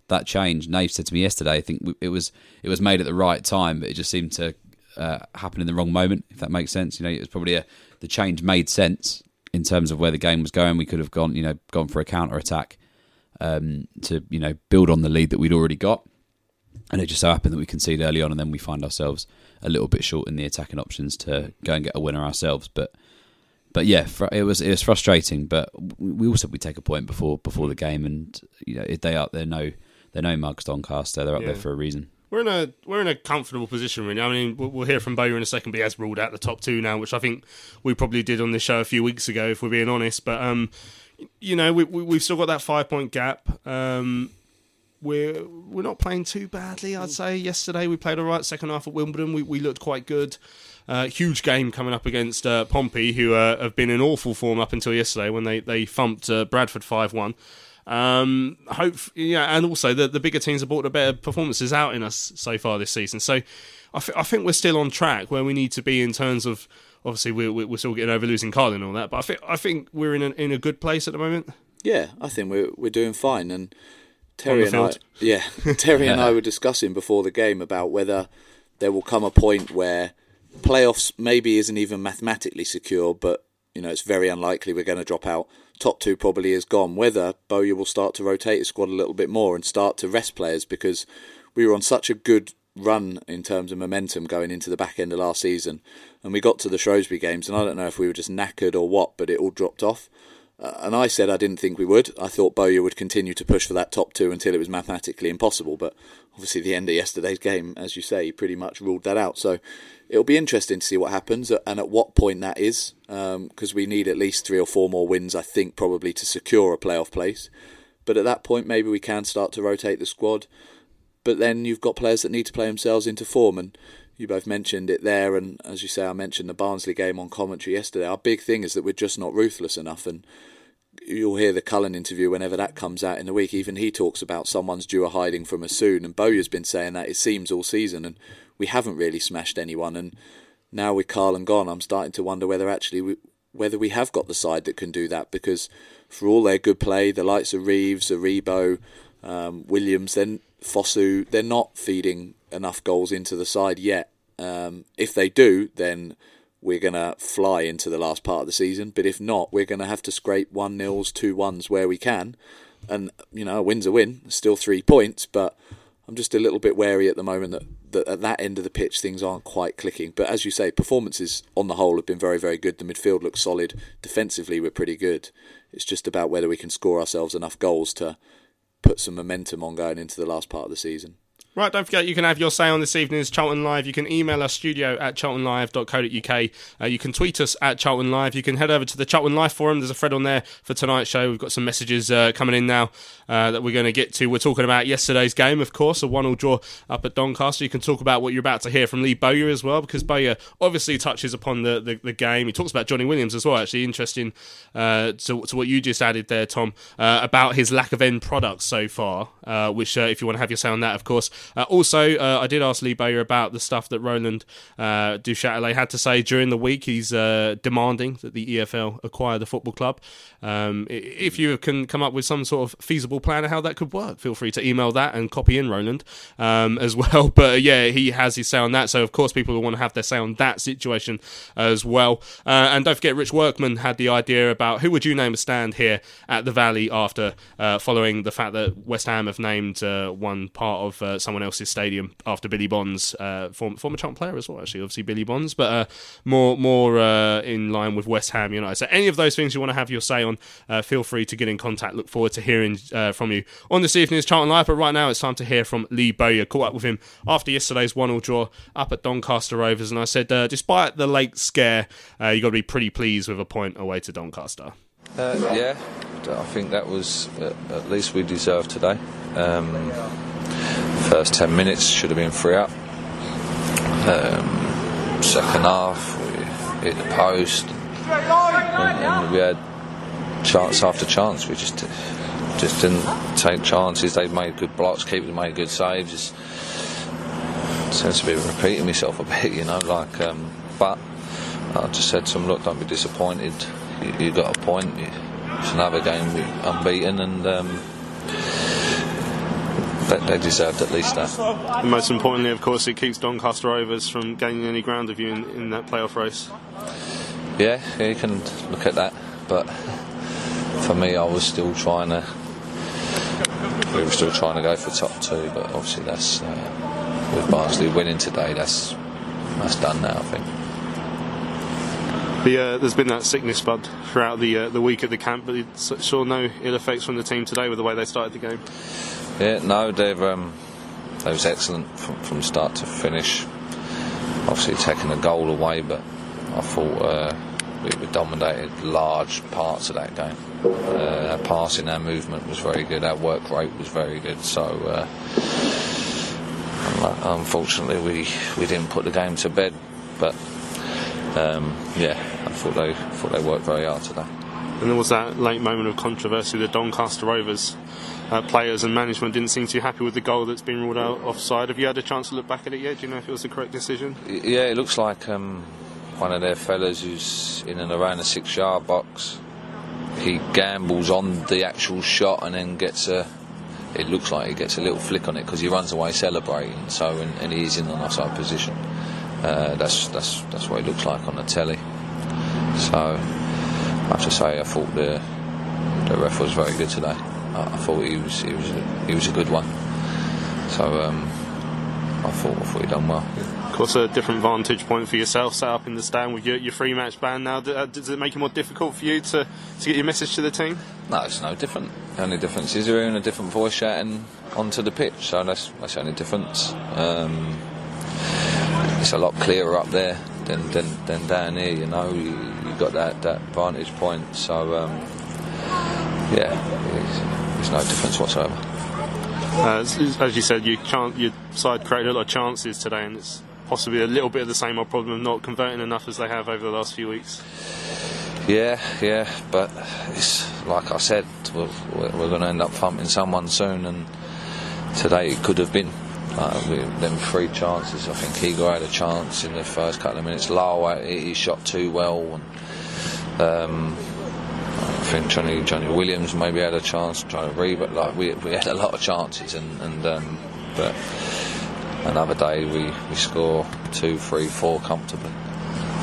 that change. Nave said to me yesterday, I think it was it was made at the right time, but it just seemed to uh, happen in the wrong moment. If that makes sense, you know, it was probably a the change made sense in terms of where the game was going. We could have gone, you know, gone for a counter attack um, to you know build on the lead that we'd already got and it just so happened that we conceded early on, and then we find ourselves a little bit short in the attacking options to go and get a winner ourselves. But but yeah, it was it was frustrating. But we also we take a point before before the game, and you know they are they're no they're no mugs Doncaster. They're up yeah. there for a reason. We're in a we're in a comfortable position, really. I mean, we'll hear from Bowyer in a second, but he has ruled out the top two now, which I think we probably did on this show a few weeks ago, if we're being honest. But um, you know, we, we have still got that five point gap. Um, we're we're not playing too badly. I'd say yesterday we played all right. Second half at Wimbledon, we we looked quite good. Uh, huge game coming up against uh, Pompey, who uh, have been in awful form up until yesterday when they they thumped uh, Bradford five one. Um, hope yeah, and also the the bigger teams have brought the better performances out in us so far this season. So I, th- I think we're still on track where we need to be in terms of obviously we're we're still getting over losing Carl and all that, but I think I think we're in a, in a good place at the moment. Yeah, I think we're we're doing fine and Terry and I, yeah, Terry and I were discussing before the game about whether there will come a point where playoffs maybe isn't even mathematically secure, but you know it's very unlikely we're going to drop out. Top two probably is gone. Whether Bowyer will start to rotate his squad a little bit more and start to rest players because we were on such a good run in terms of momentum going into the back end of last season, and we got to the Shrewsbury games, and I don't know if we were just knackered or what, but it all dropped off. Uh, and I said I didn't think we would. I thought Bowyer would continue to push for that top two until it was mathematically impossible. But obviously, the end of yesterday's game, as you say, pretty much ruled that out. So it'll be interesting to see what happens and at what point that is, because um, we need at least three or four more wins, I think, probably to secure a playoff place. But at that point, maybe we can start to rotate the squad. but then you've got players that need to play themselves into form. And you both mentioned it there, and as you say, I mentioned the Barnsley game on commentary yesterday. Our big thing is that we're just not ruthless enough, and you'll hear the Cullen interview whenever that comes out in the week. Even he talks about someone's due a hiding from us soon, and Bowyer's been saying that it seems all season, and we haven't really smashed anyone. And now with Karlan gone, I'm starting to wonder whether actually we, whether we have got the side that can do that because for all their good play, the likes of Reeves, Aribo, um, Williams, then Fosu, they're not feeding enough goals into the side yet. Um, if they do, then we're going to fly into the last part of the season. But if not, we're going to have to scrape one nils, two ones where we can. And you know, a win's a win. Still three points, but I'm just a little bit wary at the moment that, that at that end of the pitch things aren't quite clicking. But as you say, performances on the whole have been very, very good. The midfield looks solid. Defensively, we're pretty good. It's just about whether we can score ourselves enough goals to put some momentum on going into the last part of the season. Right, don't forget you can have your say on this evening's Charlton Live. You can email us studio at charltonlive.co.uk. Uh, you can tweet us at Charlton Live. You can head over to the Charlton Live forum. There's a thread on there for tonight's show. We've got some messages uh, coming in now uh, that we're going to get to. We're talking about yesterday's game, of course, a one-all draw up at Doncaster. You can talk about what you're about to hear from Lee Bowyer as well, because Bowyer obviously touches upon the, the, the game. He talks about Johnny Williams as well, actually. Interesting uh, to, to, what you just added there, Tom, uh, about his lack of end products so far, uh, which, if you want to have your say on that, of course. Also, uh, I did ask Lee Bowyer about the stuff that Roland uh, Duchâtelet had to say during the week. He's uh, demanding that the EFL acquire the football club. Um, if you can come up with some sort of feasible plan of how that could work, feel free to email that and copy in Roland um, as well. But uh, yeah, he has his say on that. So of course, people will want to have their say on that situation as well. Uh, and don't forget, Rich Workman had the idea about who would you name a stand here at the Valley after uh, following the fact that West Ham have named uh, one part of uh, someone else's stadium after Billy Bonds, uh, former, former Charlton player as well, actually, obviously Billy Bonds, but uh, more more uh, in line with West Ham United. So any of those things you want to have your say on, uh, feel free to get in contact. Look forward to hearing uh, from you on this evening's Charlton Live. But right now it's time to hear from Lee Bowyer. Caught up with him after yesterday's one-all draw up at Doncaster Rovers, and I said, uh, despite the late scare, you got to be pretty pleased with a point away to Doncaster. yeah, I think that was at least we deserved today. Um, First 10 minutes should have been free up. Um, second half, we hit the post. And, and we had chance after chance. We just just didn't take chances. They made good blocks, keepers made good saves. Just seems to be repeating myself a bit, you know. Like, um, but I just said to them, look, don't be disappointed. You, you got a point. It's another game unbeaten, and um, they, they deserved at least that. And most importantly, of course, it keeps Doncaster Rovers from gaining any ground of you in, in that playoff race. Yeah, yeah, you can look at that, but for me, I was still trying to. We were still trying to go for top two, but obviously that's uh, with Barnsley winning today. That's that's done now, I think. The, uh, there's been that sickness bud throughout the uh, the week at the camp, but it's sure no ill effects from the team today with the way they started the game. Yeah, no, they've um, they was excellent from, from start to finish. Obviously, taking a goal away, but I thought uh, we, dominated large parts of that game. Uh, our passing, our movement was very good. Our work rate was very good. So, uh, unfortunately, we we didn't put the game to bed. But um, yeah, I thought they thought they worked very hard today. And there was that late moment of controversy. The Doncaster Rovers uh, players and management didn't seem too happy with the goal that's been ruled out offside. Have you had a chance to look back at it yet? Do you know if it was the correct decision? Yeah, it looks like um, one of their fellas who's in and around the six yard box. He gambles on the actual shot and then gets a. It looks like he gets a little flick on it because he runs away celebrating. So and, and he is in an offside position. Uh, that's that's that's what it looks like on the telly. So I have to say, I thought the the ref was very good today. I thought he was he was a, he was a good one. So um, I thought I thought he done well. Of course, a different vantage point for yourself, set up in the stand with your, your free match ban now. Uh, does it make it more difficult for you to, to get your message to the team? No, it's no different. The only difference is you're in a different voice shouting onto the pitch, so that's that's the only difference. Um, it's a lot clearer up there than, than, than down here. You know, you, you got that, that vantage point. So um, yeah, there's no difference whatsoever. Uh, as, as you said, you your side created a lot of chances today, and it's possibly a little bit of the same old problem of not converting enough as they have over the last few weeks. Yeah, yeah, but it's like I said, we're, we're going to end up thumping someone soon, and today it could have been. Uh, we, them three chances, I think Igor had a chance in the first couple of minutes. He, he shot too well, and um, I think Johnny Johnny Williams maybe had a chance to read, but like we we had a lot of chances, and and um, but another day we we score two, three, four comfortably.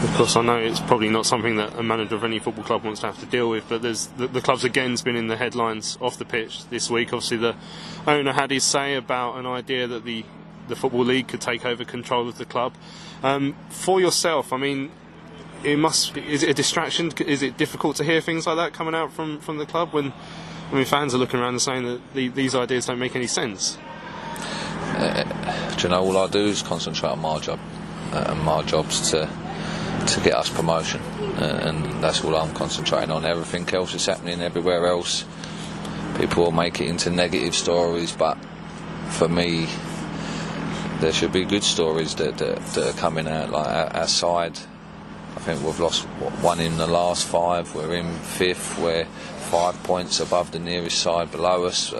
Of course, I know it's probably not something that a manager of any football club wants to have to deal with, but there's the, the club's again's been in the headlines off the pitch this week. Obviously, the owner had his say about an idea that the the football league could take over control of the club. Um, for yourself, I mean, it must is it a distraction? Is it difficult to hear things like that coming out from, from the club when I mean fans are looking around and saying that the, these ideas don't make any sense? Uh, do you know all I do is concentrate on my job, uh, and my job's to to get us promotion, uh, and that's all I'm concentrating on. Everything else is happening everywhere else. People will make it into negative stories, but for me, there should be good stories that, that, that are coming out. Like our, our side, I think we've lost what, one in the last five. We're in fifth. We're five points above the nearest side below us.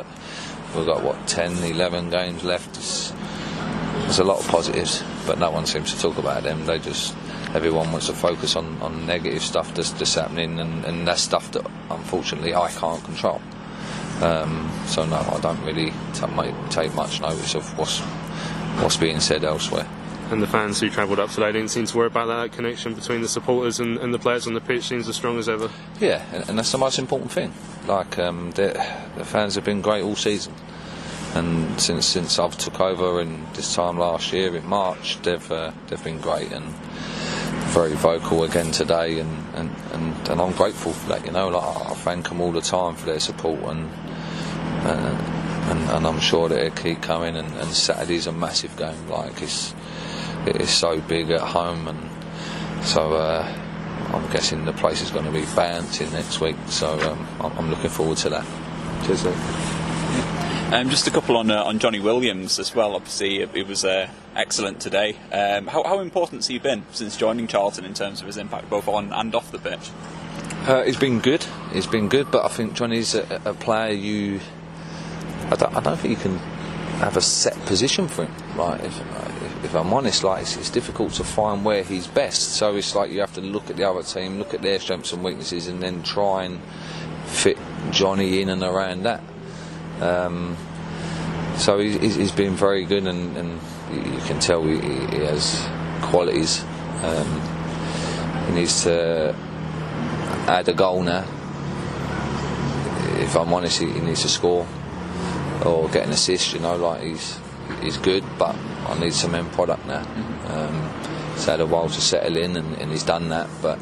We've got what 10, 11 games left. It's, there's a lot of positives, but no one seems to talk about them. They just everyone wants to focus on, on negative stuff that's, happening, and, and that's stuff that unfortunately I can't control. Um, so no, I don't really take much notice of what's what's being said elsewhere. And the fans who travelled up today didn't seem to worry about that connection between the supporters and, and the players on the pitch seems as strong as ever. Yeah, and, and that's the most important thing. Like um, the fans have been great all season, and since since I've took over and this time last year in March, they've uh, they've been great and very vocal again today, and, and, and, and I'm grateful for that. You know, like I thank them all the time for their support and. Uh, and, and, I'm sure that it'll keep coming. And, and Saturday's a massive game. Like it's it is so big at home, and so uh, I'm guessing the place is going to be bouncing next week. So um, I'm looking forward to that. Cheers. Um, just a couple on uh, on Johnny Williams as well. Obviously, it, it was uh, excellent today. Um, how, how important has he been since joining Charlton in terms of his impact both on and off the pitch? Uh, he's been good. He's been good, but I think Johnny's a, a player you. I don't, I don't, think you can have a set position for him. Right? If, if I'm honest, like it's, it's, difficult to find where he's best. So it's like you have to look at the other team, look at their strengths and weaknesses, and then try and fit Johnny in and around that. Um, so he's, he's been very good, and, and you can tell he, he has qualities. Um, he needs to add a goal now. If I'm honest, he, he needs to score or get an assist. You know, like he's he's good, but I need some end product now. Um, it's had a while to settle in, and, and he's done that, but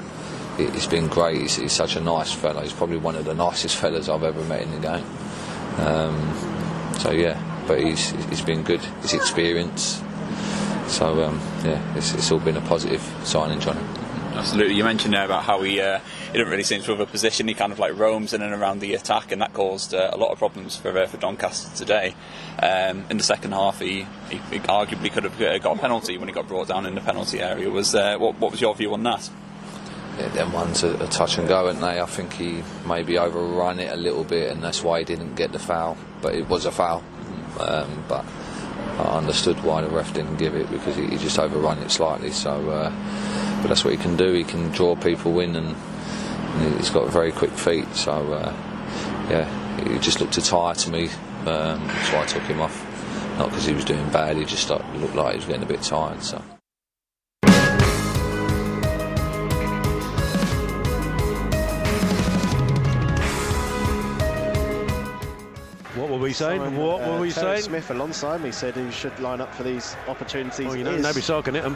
it, has been great. He's, he's, such a nice fellow. He's probably one of the nicest fellas I've ever met in the game. Um, so yeah, but he's he's been good. His experience. So um, yeah, it's, it's all been a positive signing, Johnny. Absolutely. You mentioned there about how he uh, he didn't really seem to have a position. He kind of like roams in and around the attack, and that caused uh, a lot of problems for uh, for Doncaster today. Um, in the second half, he, he, he, arguably could have uh, got a penalty when he got brought down in the penalty area. Was uh, what, what was your view on that? Yeah, them ones a, a touch and go, aren't they? I think he maybe overrun it a little bit, and that's why he didn't get the foul. But it was a foul. Um, but I understood why the ref didn't give it because he, he just overrun it slightly. So, uh, but that's what he can do. He can draw people in, and he's got very quick feet. So, uh, yeah, he just looked too tired to me. Um, so I took him off. Not because he was doing bad. He just looked like he was getting a bit tired. So. What were we saying? Simon, what uh, were we Terry saying? Smith alongside me said he should line up for these opportunities. Well, you know, is. Naby Sarr can hit him.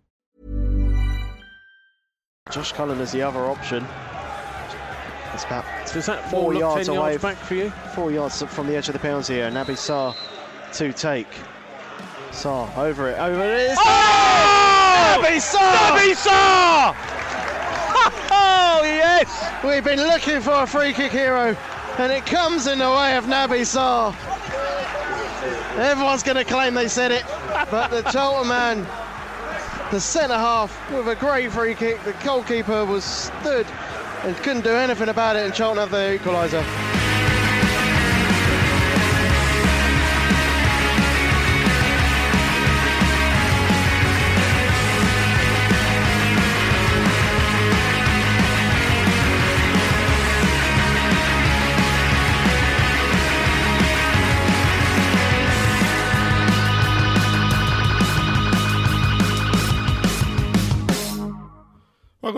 Josh Cullen is the other option. It's about Does that four yards 10 away. yards back for you? Four yards from the edge of the penalty area. Naby Sarr to take. Sarr over it. Over it is. Oh! Naby Sarr! Naby Sarr! Oh, yes! We've been looking for a free kick hero, and it comes in the way of Naby Sarr. Everyone's going to claim they said it, but the Charlton man, the centre half, with a great free kick, the goalkeeper was stood and couldn't do anything about it, and Charlton have their equaliser.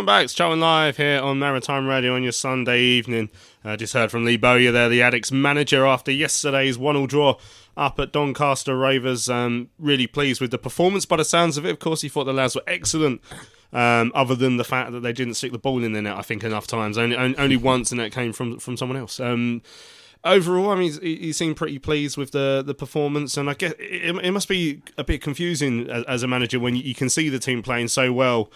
Welcome back. It's Charlton Live here on Maritime Radio on your Sunday evening. Uh, just heard from Lee Bowyer there, the Addicts manager, after yesterday's 1 0 draw up at Doncaster Rovers. Um, really pleased with the performance by the sounds of it. Of course, he thought the lads were excellent. Um, other than the fact that they didn't stick the ball in the net, I think enough times, only only, once, and that came from from someone else. Um, overall, I mean, he, he seemed pretty pleased with the the performance, and I guess it, it must be a bit confusing as, as a manager when you can see the team playing so well,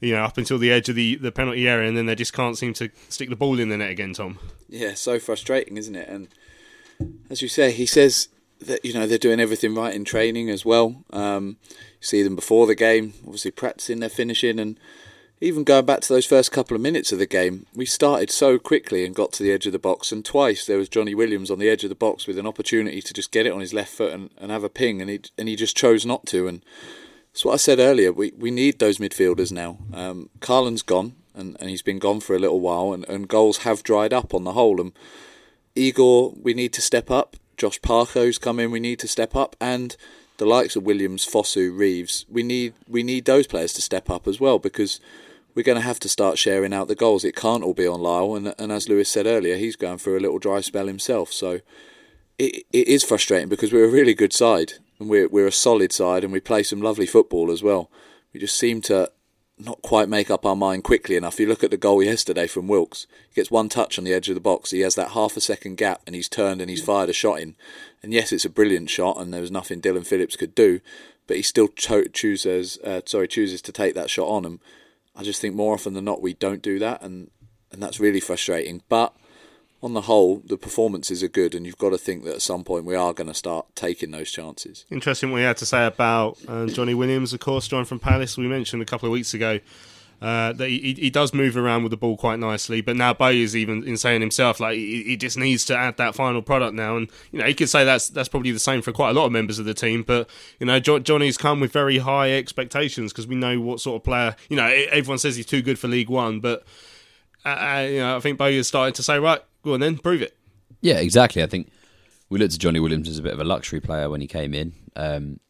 you know, up until the edge of the, the penalty area, and then they just can't seem to stick the ball in the net again. Tom, Yeah, so frustrating, isn't it? And as you say, he says that you know they're doing everything right in training as well. Um, you see them before the game, obviously practicing their finishing, and even going back to those first couple of minutes of the game, we started so quickly and got to the edge of the box, and twice there was Johnny Williams on the edge of the box with an opportunity to just get it on his left foot and, and have a ping, and he and he just chose not to. And that's what I said earlier. We we need those midfielders now. Um, Karlan's gone, and, and he's been gone for a little while, and, and goals have dried up on the whole. And Igor, we need to step up. Josh Parko's come in. We need to step up, and the likes of Williams, Fosu, Reeves. We need we need those players to step up as well because we're going to have to start sharing out the goals. It can't all be on Lyle, and and as Lewis said earlier, he's going through a little dry spell himself. So it it is frustrating because we're a really good side and we're we're a solid side and we play some lovely football as well. We just seem to not quite make up our mind quickly enough. You look at the goal yesterday from Wilks. He gets one touch on the edge of the box. He has that half a second gap, and he's turned and he's fired a shot in. And yes, it's a brilliant shot, and there was nothing Dillon Phillips could do, but he still cho- chooses uh, sorry chooses to take that shot on. him. I just think more often than not we don't do that, and and that's really frustrating. But on the whole, the performances are good, and you've got to think that at some point we are going to start taking those chances. interesting what he had to say about uh, Johnny Williams, of course, joined from Palace. We mentioned a couple of weeks ago uh, that he, he does move around with the ball quite nicely, but now Bay is even in saying himself like he, he just needs to add that final product now, and you know he could say that's that's probably the same for quite a lot of members of the team. But you know jo- Johnny's come with very high expectations because we know what sort of player. You know everyone says he's too good for League One, but uh, uh, you know I think is starting to say right, go on then, prove it. Yeah, exactly. I think we looked at Johnny Williams as a bit of a luxury player when he came in. Um,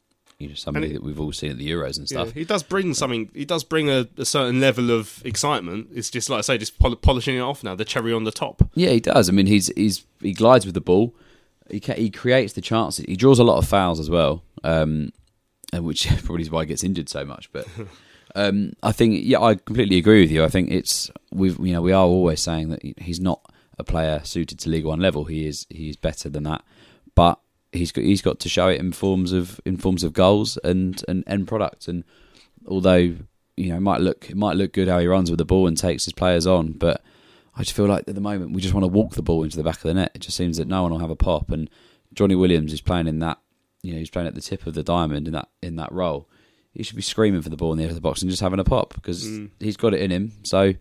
you know, somebody that we've all seen at the Euros and stuff. Yeah, he does bring something. He does bring a, a certain level of excitement. It's just like I say, just pol- polishing it off now. The cherry on the top. Yeah, he does. I mean, he's he's he glides with the ball. He ca- he creates the chances. He draws a lot of fouls as well, um, and which probably is why he gets injured so much. But um, I think yeah, I completely agree with you. I think it's we've you know we are always saying that he's not a player suited to League One level. He is he is better than that, but he's got he's got to show it in forms of in forms of goals and and end products. And although you know it might look it might look good how he runs with the ball and takes his players on, but I just feel like at the moment we just want to walk the ball into the back of the net. It just seems that no one will have a pop, and Johnny Williams is playing in that. You know, he's playing at the tip of the diamond in that in that role. He should be screaming for the ball in the edge of the box and just having a pop because Mm. he's got it in him. So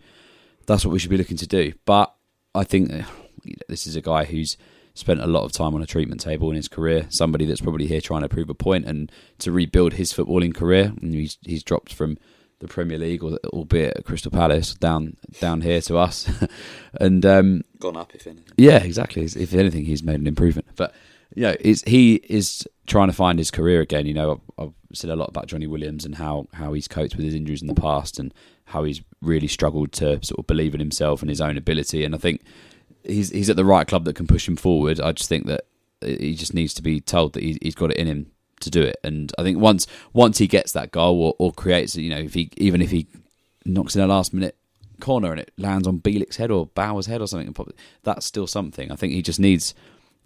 that's what we should be looking to do. But I think uh, this is a guy who's spent a lot of time on a treatment table in his career. Somebody that's probably here trying to prove a point and to rebuild his footballing career. And he's he's dropped from the Premier League, or albeit at Crystal Palace, down down here to us, and um, Gone up, if anything. yeah, exactly. If anything, he's made an improvement. But you know, he is trying to find his career again. You know, I've, I've said a lot about Johnny Williams and how how he's coped with his injuries in the past, and how he's really struggled to sort of believe in himself and his own ability. And I think he's he's at the right club that can push him forward. I just think that he just needs to be told that he, he's got it in him to do it. And I think once once he gets that goal or, or creates, you know, if he even if he knocks in a last minute corner and it lands on Bielik's head or Bauer's head or something, that's still something. I think he just needs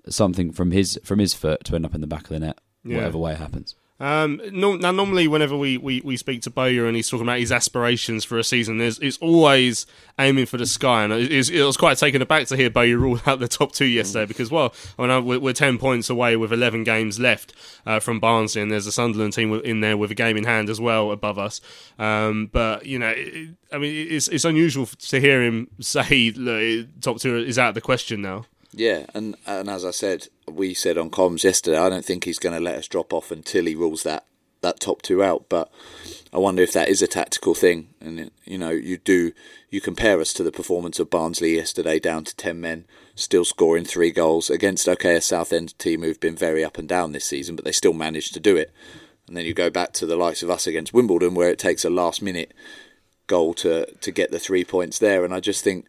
something from his from his foot to end up in the back of the net, Yeah. whatever way it happens. Um, no, now, normally, whenever we, we, we speak to Bowyer and he's talking about his aspirations for a season, there's, it's always aiming for the sky. And it, it's- it was quite taken aback to hear Bowyer rule out the top two yesterday because, well, I know we're, we're 10 points away with 11 games left uh, from Barnsley, and there's a Sunderland team in there with a game in hand as well above us. Um, but, you know, it, I mean, it's, it's unusual to hear him say top two is out of the question now. Yeah, and and as I said, we said on comms yesterday, I don't think he's going to let us drop off until he rules that that top two out. But I wonder if that is a tactical thing. And you know, you do you compare us to the performance of Barnsley yesterday, down to ten men, still scoring three goals against okay a Southend team who've been very up and down this season, but they still managed to do it. And then you go back to the likes of us against Wimbledon, where it takes a last minute goal to to get the three points there. And I just think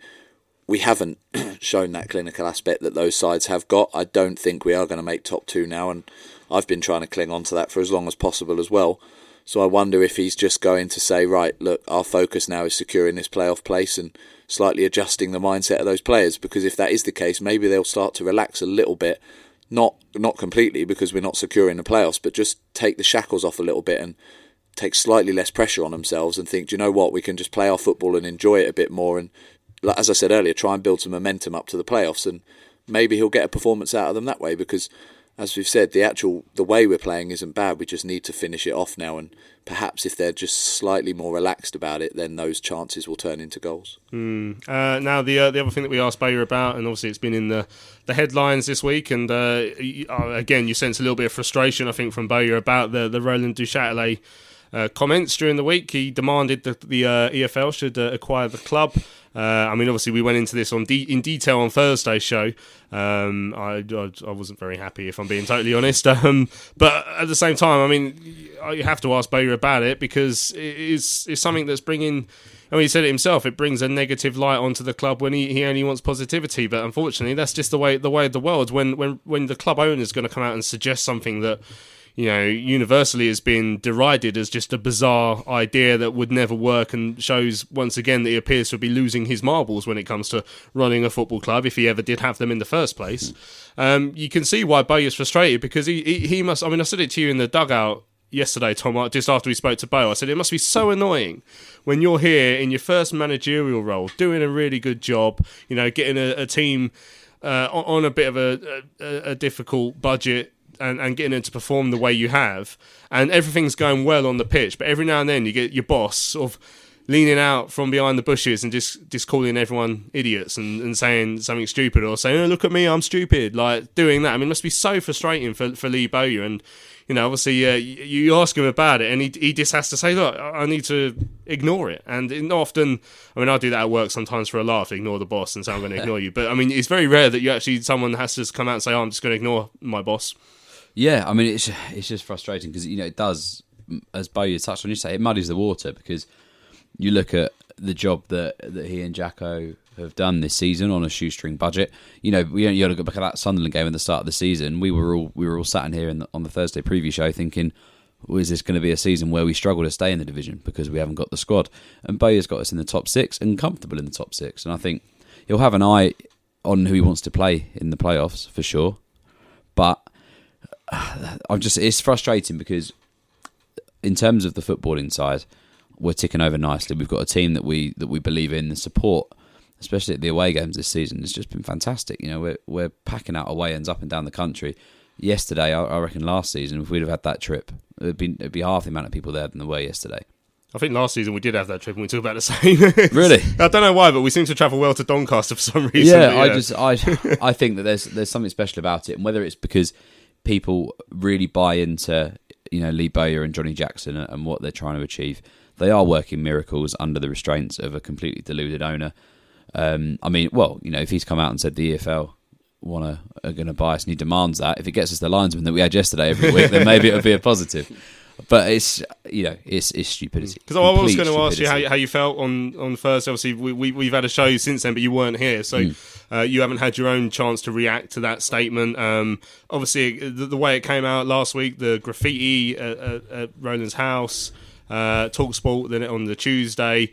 we haven't shown that clinical aspect that those sides have got. I don't think we are going to make top two now, and I've been trying to cling on to that for as long as possible as well. So I wonder if he's just going to say, right, look, our focus now is securing this playoff place and slightly adjusting the mindset of those players. Because if that is the case, maybe they'll start to relax a little bit, not not completely because we're not securing the playoffs, but just take the shackles off a little bit and take slightly less pressure on themselves and think, do you know what, we can just play our football and enjoy it a bit more and as I said earlier, try and build some momentum up to the playoffs, and maybe he'll get a performance out of them that way. Because, as we've said, the actual the way we're playing isn't bad. We just need to finish it off now, and perhaps if they're just slightly more relaxed about it, then those chances will turn into goals. Mm. Uh, now the uh, the other thing that we asked Bowyer about, and obviously it's been in the, the headlines this week, and uh, uh, again you sense a little bit of frustration, I think, from Bowyer about the the Roland Duchâtelet uh, comments during the week. He demanded that the uh, EFL should uh, acquire the club. Uh, I mean, obviously, we went into this on de- in detail on Thursday's show. Um, I, I, I wasn't very happy, if I'm being totally honest. Um, but at the same time, I mean, you have to ask Bowyer about it because it is it's something that's bringing. I mean, he said it himself. It brings a negative light onto the club when he, he only wants positivity. But unfortunately, that's just the way the way of the world. When when when the club owner is going to come out and suggest something that you know universally has been derided as just a bizarre idea that would never work, and shows once again that he appears to be losing his marbles when it comes to running a football club, if he ever did have them in the first place. Um, you can see why Bow is frustrated because he, he he must. I mean, I said it to you in the dugout yesterday, Tom, uh, just after we spoke to Bo. I said it must be so annoying when you're here in your first managerial role, doing a really good job, you know, getting a, a team uh, on, on a bit of a, a, a difficult budget. And, and getting them to perform the way you have, and everything's going well on the pitch. But every now and then, you get your boss sort of leaning out from behind the bushes and just just calling everyone idiots and, and saying something stupid or saying, oh, "Look at me, I'm stupid." Like doing that. I mean, it must be so frustrating for for Lee Bowyer. And you know, obviously, uh, you, you ask him about it, and he he just has to say, "Look, I need to ignore it." And often, I mean, I do that at work sometimes for a laugh, ignore the boss and say I'm going to ignore you. But I mean, it's very rare that you actually someone has to come out and say, oh, "I'm just going to ignore my boss." Yeah, I mean it's it's just frustrating because you know it does, as Bowyer touched on, you say it muddies the water because you look at the job that that he and Jacko have done this season on a shoestring budget. You know, we to go back at that Sunderland game at the start of the season. We were all we were all sat in here in the, on the Thursday preview show thinking. Is this going to be a season where we struggle to stay in the division because we haven't got the squad? And Bowyer's got us in the top six and comfortable in the top six. And I think he'll have an eye on who he wants to play in the playoffs for sure. But I'm just it's frustrating because in terms of the footballing side, we're ticking over nicely. We've got a team that we that we believe in. The support, especially at the away games this season, has just been fantastic. You know, we're we're packing out away ends up and down the country. Yesterday, I, I reckon last season, if we'd have had that trip, it'd be it'd be half the amount of people there than there were yesterday. I think last season we did have that trip and we took about the same. Really? I don't know why, but we seem to travel well to Doncaster for some reason. yeah, but I just I I think that there's there's something special about it, and whether it's because people really buy into you know Lee Bowyer and Johnny Jackson and what they're trying to achieve, they are working miracles under the restraints of a completely deluded owner. Um, I mean, well, you know, if he's come out and said the EFL want to are going to buy us and he demands that, if it gets us the linesman that we had yesterday every week, then maybe it'll be a positive. But it's you know it's it's stupidity. Because I was going to ask you how, how you felt on on Thursday. Obviously, we, we we've had a show since then, but you weren't here, so Hmm. uh, you haven't had your own chance to react to that statement. Um, obviously, the, the way it came out last week, the graffiti at, at, at Roland's house, uh, Talk Sport, then on the Tuesday.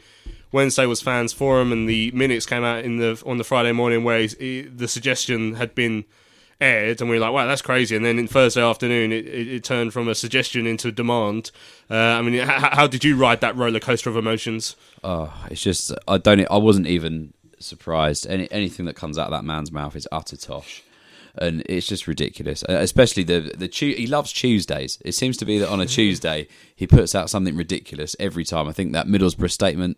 Wednesday was fans forum, and the minutes came out in the on the Friday morning where he, the suggestion had been aired, and we were like, "Wow, that's crazy." And then in Thursday afternoon, it, it, it turned from a suggestion into a demand. Uh, I mean, how, how did you ride that roller coaster of emotions? Oh, it's just I don't. I wasn't even surprised. Any anything that comes out of that man's mouth is utter tosh, and it's just ridiculous. Uh, Especially the the he loves Tuesdays. It seems to be that on a Tuesday he puts out something ridiculous every time. I think that Middlesbrough statement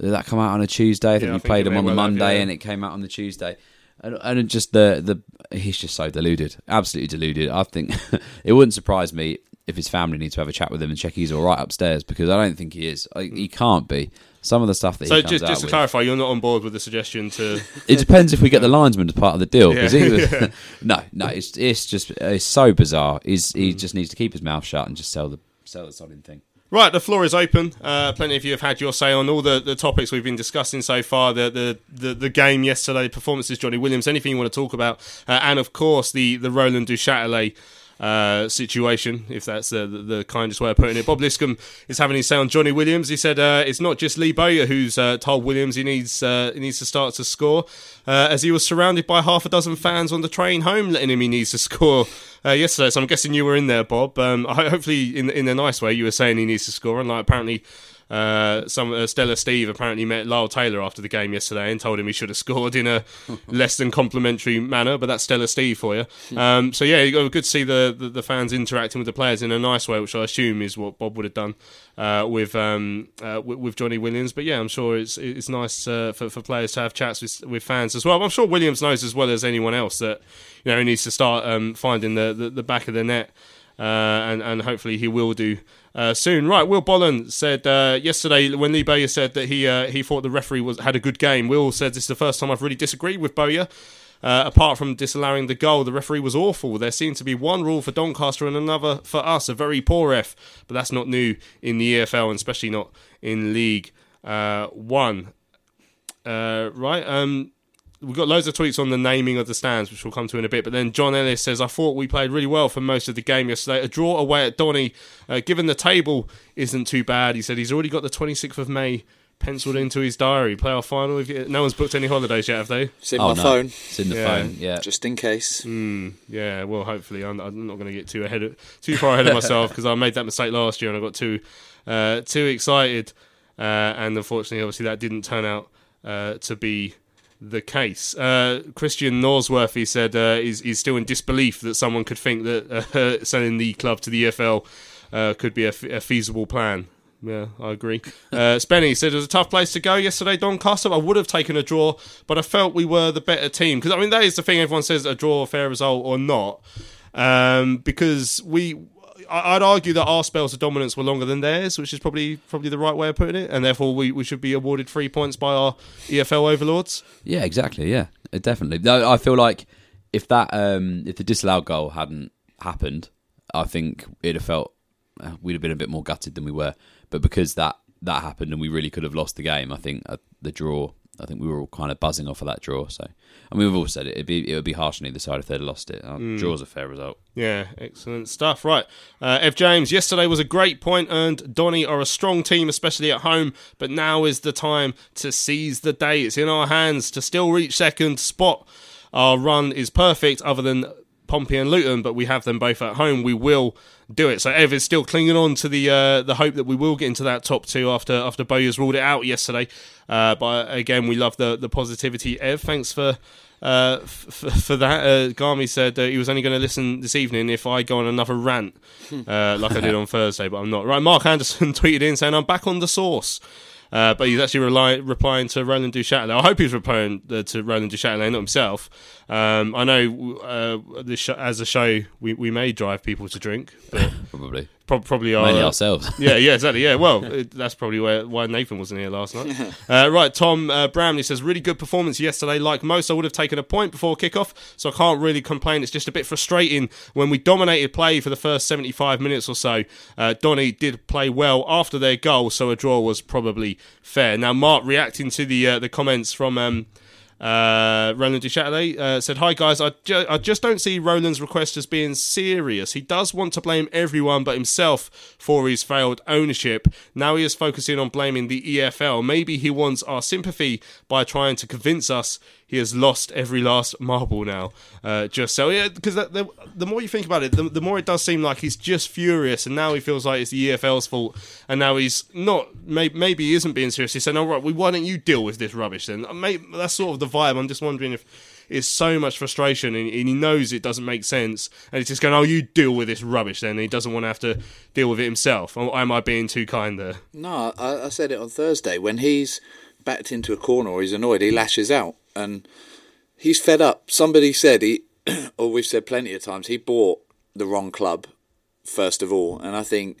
did that come out on a Tuesday. I think Yeah, I think played it him on the Monday, yeah. and it came out on the Tuesday. And, and just the the he's just so deluded, absolutely deluded. I think it wouldn't surprise me if his family need to have a chat with him and check he's all right upstairs because I don't think he is. I, he can't be. Some of the stuff that So he comes just just to with. clarify, you're not on board with the suggestion to. It depends if we get the linesman as part of the deal. Yeah. was- Yeah. no, no, it's it's just it's so bizarre. He's, he mm. just needs to keep his mouth shut and just sell the sell the sodding thing. Right, the floor is open. Uh, plenty of you have had your say on all the, the topics we've been discussing so far. The the, the, the game yesterday, performances, Johnny Williams, anything you want to talk about, uh, and of course the the Roland Duchatelet uh, situation, if that's the, the kindest way of putting it. Bob Liscombe is having his say on Johnny Williams. He said uh, it's not just Lee Bowyer who's uh, told Williams he needs uh, he needs to start to score, uh, as he was surrounded by half a dozen fans on the train home, letting him he needs to score yesterday. So I'm guessing you were in there, Bob. Um, hopefully, in in a nice way, you were saying he needs to score, and like apparently. Uh, some uh, Stella Steve apparently met Lyle Taylor after the game yesterday and told him he should have scored in a less than complimentary manner. But that's Stella Steve for you. Um, so yeah, you got good to see the, the the fans interacting with the players in a nice way, which I assume is what Bob would have done uh, with um uh, with, with Johnny Williams. But yeah, I'm sure it's it's nice uh, for for players to have chats with with fans as well. I'm sure Williams knows as well as anyone else that you know he needs to start um, finding the, the the back of the net. Uh, and and hopefully he will do uh, soon. Right, Will Bolland said uh, yesterday when Lee Bowyer said that he uh, he thought the referee was had a good game. Will said this is the first time I've really disagreed with Bowyer. Uh, apart from disallowing the goal, the referee was awful. There seemed to be one rule for Doncaster and another for us, a very poor ref. But that's not new in the EFL and especially not in League uh, One. Uh, right. Um, we've got loads of tweets on the naming of the stands, which we'll come to in a bit. But then John Ellis says, I thought we played really well for most of the game yesterday. A draw away at Donny, uh, given the table isn't too bad. He said he's already got the 26th of May penciled into his diary. Playoff final. If you- No one's booked any holidays yet, have they? It's in Oh, my no. phone. It's in the phone, yeah. Just in case. Mm, yeah, well, hopefully, I'm, I'm not going to get too ahead, of, too far ahead of myself because I made that mistake last year and I got too, uh, too excited, uh, and unfortunately, obviously, that didn't turn out uh, to be the case. Uh, Christian Norsworthy said uh, he's, he's still in disbelief that someone could think that uh, selling the club to the EFL uh, could be a, f- a feasible plan. Yeah, I agree. Uh, Spenny said it was a tough place to go yesterday, Doncaster. I would have taken a draw, but I felt we were the better team. Because, I mean, that is the thing everyone says a draw, a fair result, or not. Um, because we. I'd argue that our spells of dominance were longer than theirs, which is probably probably the right way of putting it, and therefore we, we should be awarded three points by our EFL overlords. Yeah, exactly. Yeah, definitely. No, I feel like if that um, if the disallowed goal hadn't happened, I think it'd have felt uh, we'd have been a bit more gutted than we were. But because that that happened and we really could have lost the game, I think uh, the draw. I think we were all kind of buzzing off of that draw. So, I mean, we've all said it. It'd be it would be harsh on either side if they'd lost it. Uh, Mm. Draw's a fair result. Yeah, excellent stuff. Right. Uh, Ev James, yesterday was a great point earned. Donny are a strong team, especially at home, but now is the time to seize the day. It's in our hands to still reach second spot. Our run is perfect, other than Pompey and Luton, but we have them both at home. We will do it. So Ev is still clinging on to the uh, the hope that we will get into that top two after after Bowyer's ruled it out yesterday. Uh, but again, we love the the positivity. Ev, thanks for uh, f- for that. Uh, Garmy said uh, he was only going to listen this evening if I go on another rant, uh, like I did on Thursday, but I'm not. Right, Mark Anderson tweeted in saying, I'm back on the source. Uh, but he's actually rely, replying to Roland Duchâtelet. I hope he's replying uh, to Roland Duchâtelet, not himself. Um, I know uh, sh- as a show, we, we may drive people to drink, but Probably. Pro- probably our, Mainly ourselves. yeah, yeah, exactly. Yeah, well, it, that's probably where, why Nathan wasn't here last night. uh, right, Tom uh, Bramley says really good performance yesterday. Like most, I would have taken a point before kickoff, so I can't really complain. It's just a bit frustrating when we dominated play for the first seventy-five minutes or so. Uh, Donny did play well after their goal, so a draw was probably fair. Now, Mark reacting to the uh, the comments from. Um, uh, Roland Duchâtelet uh, said, Hi guys, I, ju- I just don't see Roland's request as being serious. He does want to blame everyone but himself for his failed ownership. Now he is focusing on blaming the EFL. Maybe he wants our sympathy by trying to convince us he has lost every last marble now. Uh, just so, yeah, because the, the, more you think about it, the, the more it does seem like he's just furious, and now he feels like it's the EFL's fault, and now he's not. Maybe, maybe he isn't being serious. He's saying, "All right, well, why don't you deal with this rubbish then?" Maybe, that's sort of the vibe. I'm just wondering if it's so much frustration, and, and he knows it doesn't make sense, and he's just going, "Oh, you deal with this rubbish," then and he doesn't want to have to deal with it himself. Or am I being too kind there? No, I, I said it on Thursday. When he's backed into a corner or he's annoyed, he lashes out and he's fed up. Somebody said he, or we've said plenty of times, he bought the wrong club first of all, and I think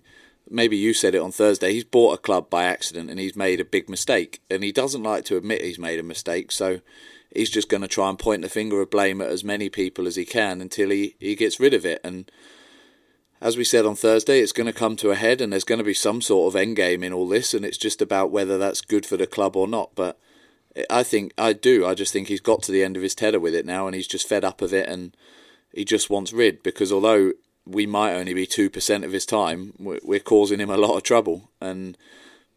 maybe you said it on Thursday. He's bought a club by accident and he's made a big mistake, and he doesn't like to admit he's made a mistake. So he's just going to try and point the finger of blame at as many people as he can until he, he gets rid of it. And as we said on Thursday, it's going to come to a head, and there's going to be some sort of end game in all this, and it's just about whether that's good for the club or not. But I think I do. I just think he's got to the end of his tether with it now, and he's just fed up of it, and he just wants rid. Because although we might only be two percent of his time, we're causing him a lot of trouble, and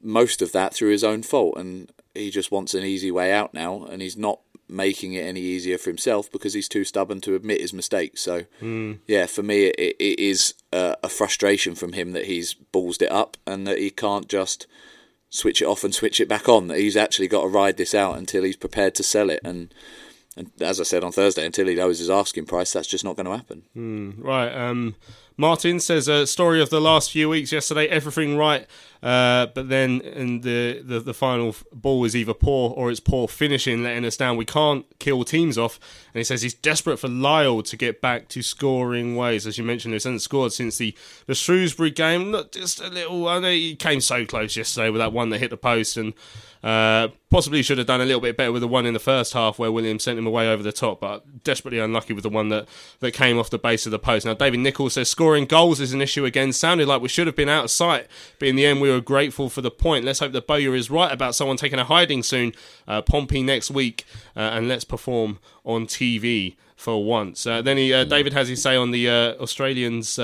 most of that through his own fault. And he just wants an easy way out now, and he's not making it any easier for himself because he's too stubborn to admit his mistakes. So, Mm. yeah, for me, it, it is a, a frustration from him that he's ballsed it up and that he can't just switch it off and switch it back on. That he's actually got to ride this out until he's prepared to sell it. And, and as I said on Thursday, until he knows his asking price, that's just not going to happen. Mm, right. Um, Martin says a story of the last few weeks. Yesterday, everything right, uh, but then in the, the the final ball is either poor or it's poor finishing, letting us down. We can't kill teams off. And he says he's desperate for Lyle to get back to scoring ways. As you mentioned, he hasn't scored since the, the Shrewsbury game. Not just a little. I know he came so close yesterday with that one that hit the post and. Uh, possibly should have done a little bit better with the one in the first half where Williams sent him away over the top, but desperately unlucky with the one that, that came off the base of the post. Now, David Nichols says scoring goals is an issue again. Sounded like we should have been out of sight, but in the end, we were grateful for the point. Let's hope that Bowyer is right about someone taking a hiding soon. Uh, Pompey next week, uh, and let's perform on TV for once. Uh, then he, uh, David has his say on the uh, Australians.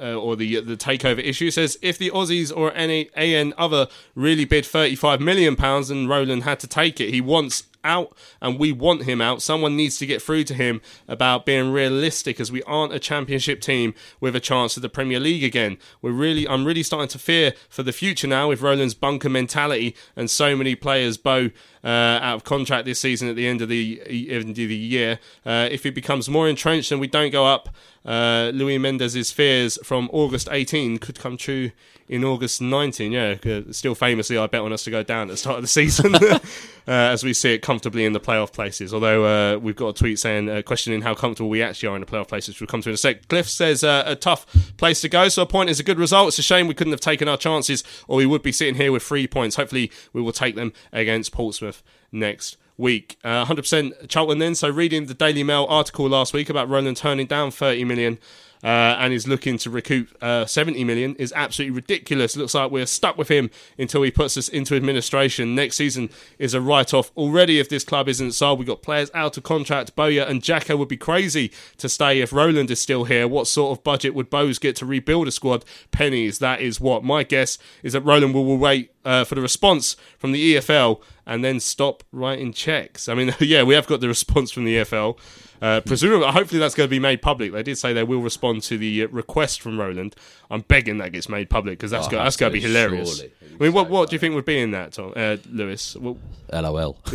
Uh, or the the takeover issue says if the Aussies or any AN other really bid 35 million pounds and Roland had to take it, he wants out and we want him out. Someone needs to get through to him about being realistic as we aren't a championship team with a chance of the Premier League again. We're really I'm really starting to fear for the future now with Roland's bunker mentality and so many players bow uh, out of contract this season at the end of the end of the year. Uh, if he becomes more entrenched and we don't go up, uh, Louis Mendez's fears from August 18 could come true in August 19. Yeah, uh, still famously, I bet on us to go down at the start of the season uh, as we see it comfortably in the playoff places. Although uh, we've got a tweet saying, uh, questioning how comfortable we actually are in the playoff places, which we'll come to in a sec. Cliff says a tough place to go, so a point is a good result. It's a shame we couldn't have taken our chances, or we would be sitting here with three points. Hopefully, we will take them against Portsmouth next week. Uh, 100% Charlton then. So reading the Daily Mail article last week about Roland turning down 30 million uh, and is looking to recoup uh, 70 million is absolutely ridiculous. Looks like we're stuck with him until he puts us into administration. Next season is a write-off already if this club isn't sold. We've got players out of contract. Bowyer and Jacko would be crazy to stay if Roland is still here. What sort of budget would Bowes get to rebuild a squad? Pennies. That is what my guess is that Roland will, will wait uh, for the response from the EFL and then stop writing checks. I mean, yeah, we have got the response from the EFL. Uh, presumably, hopefully, that's going to be made public. They did say they will respond to the uh, request from Roland. I'm begging that gets made public because that's Oh, go- that's going to be hilarious. surely. I mean, what what do you think would be in that, Tom, uh, Lewis? Well, LOL.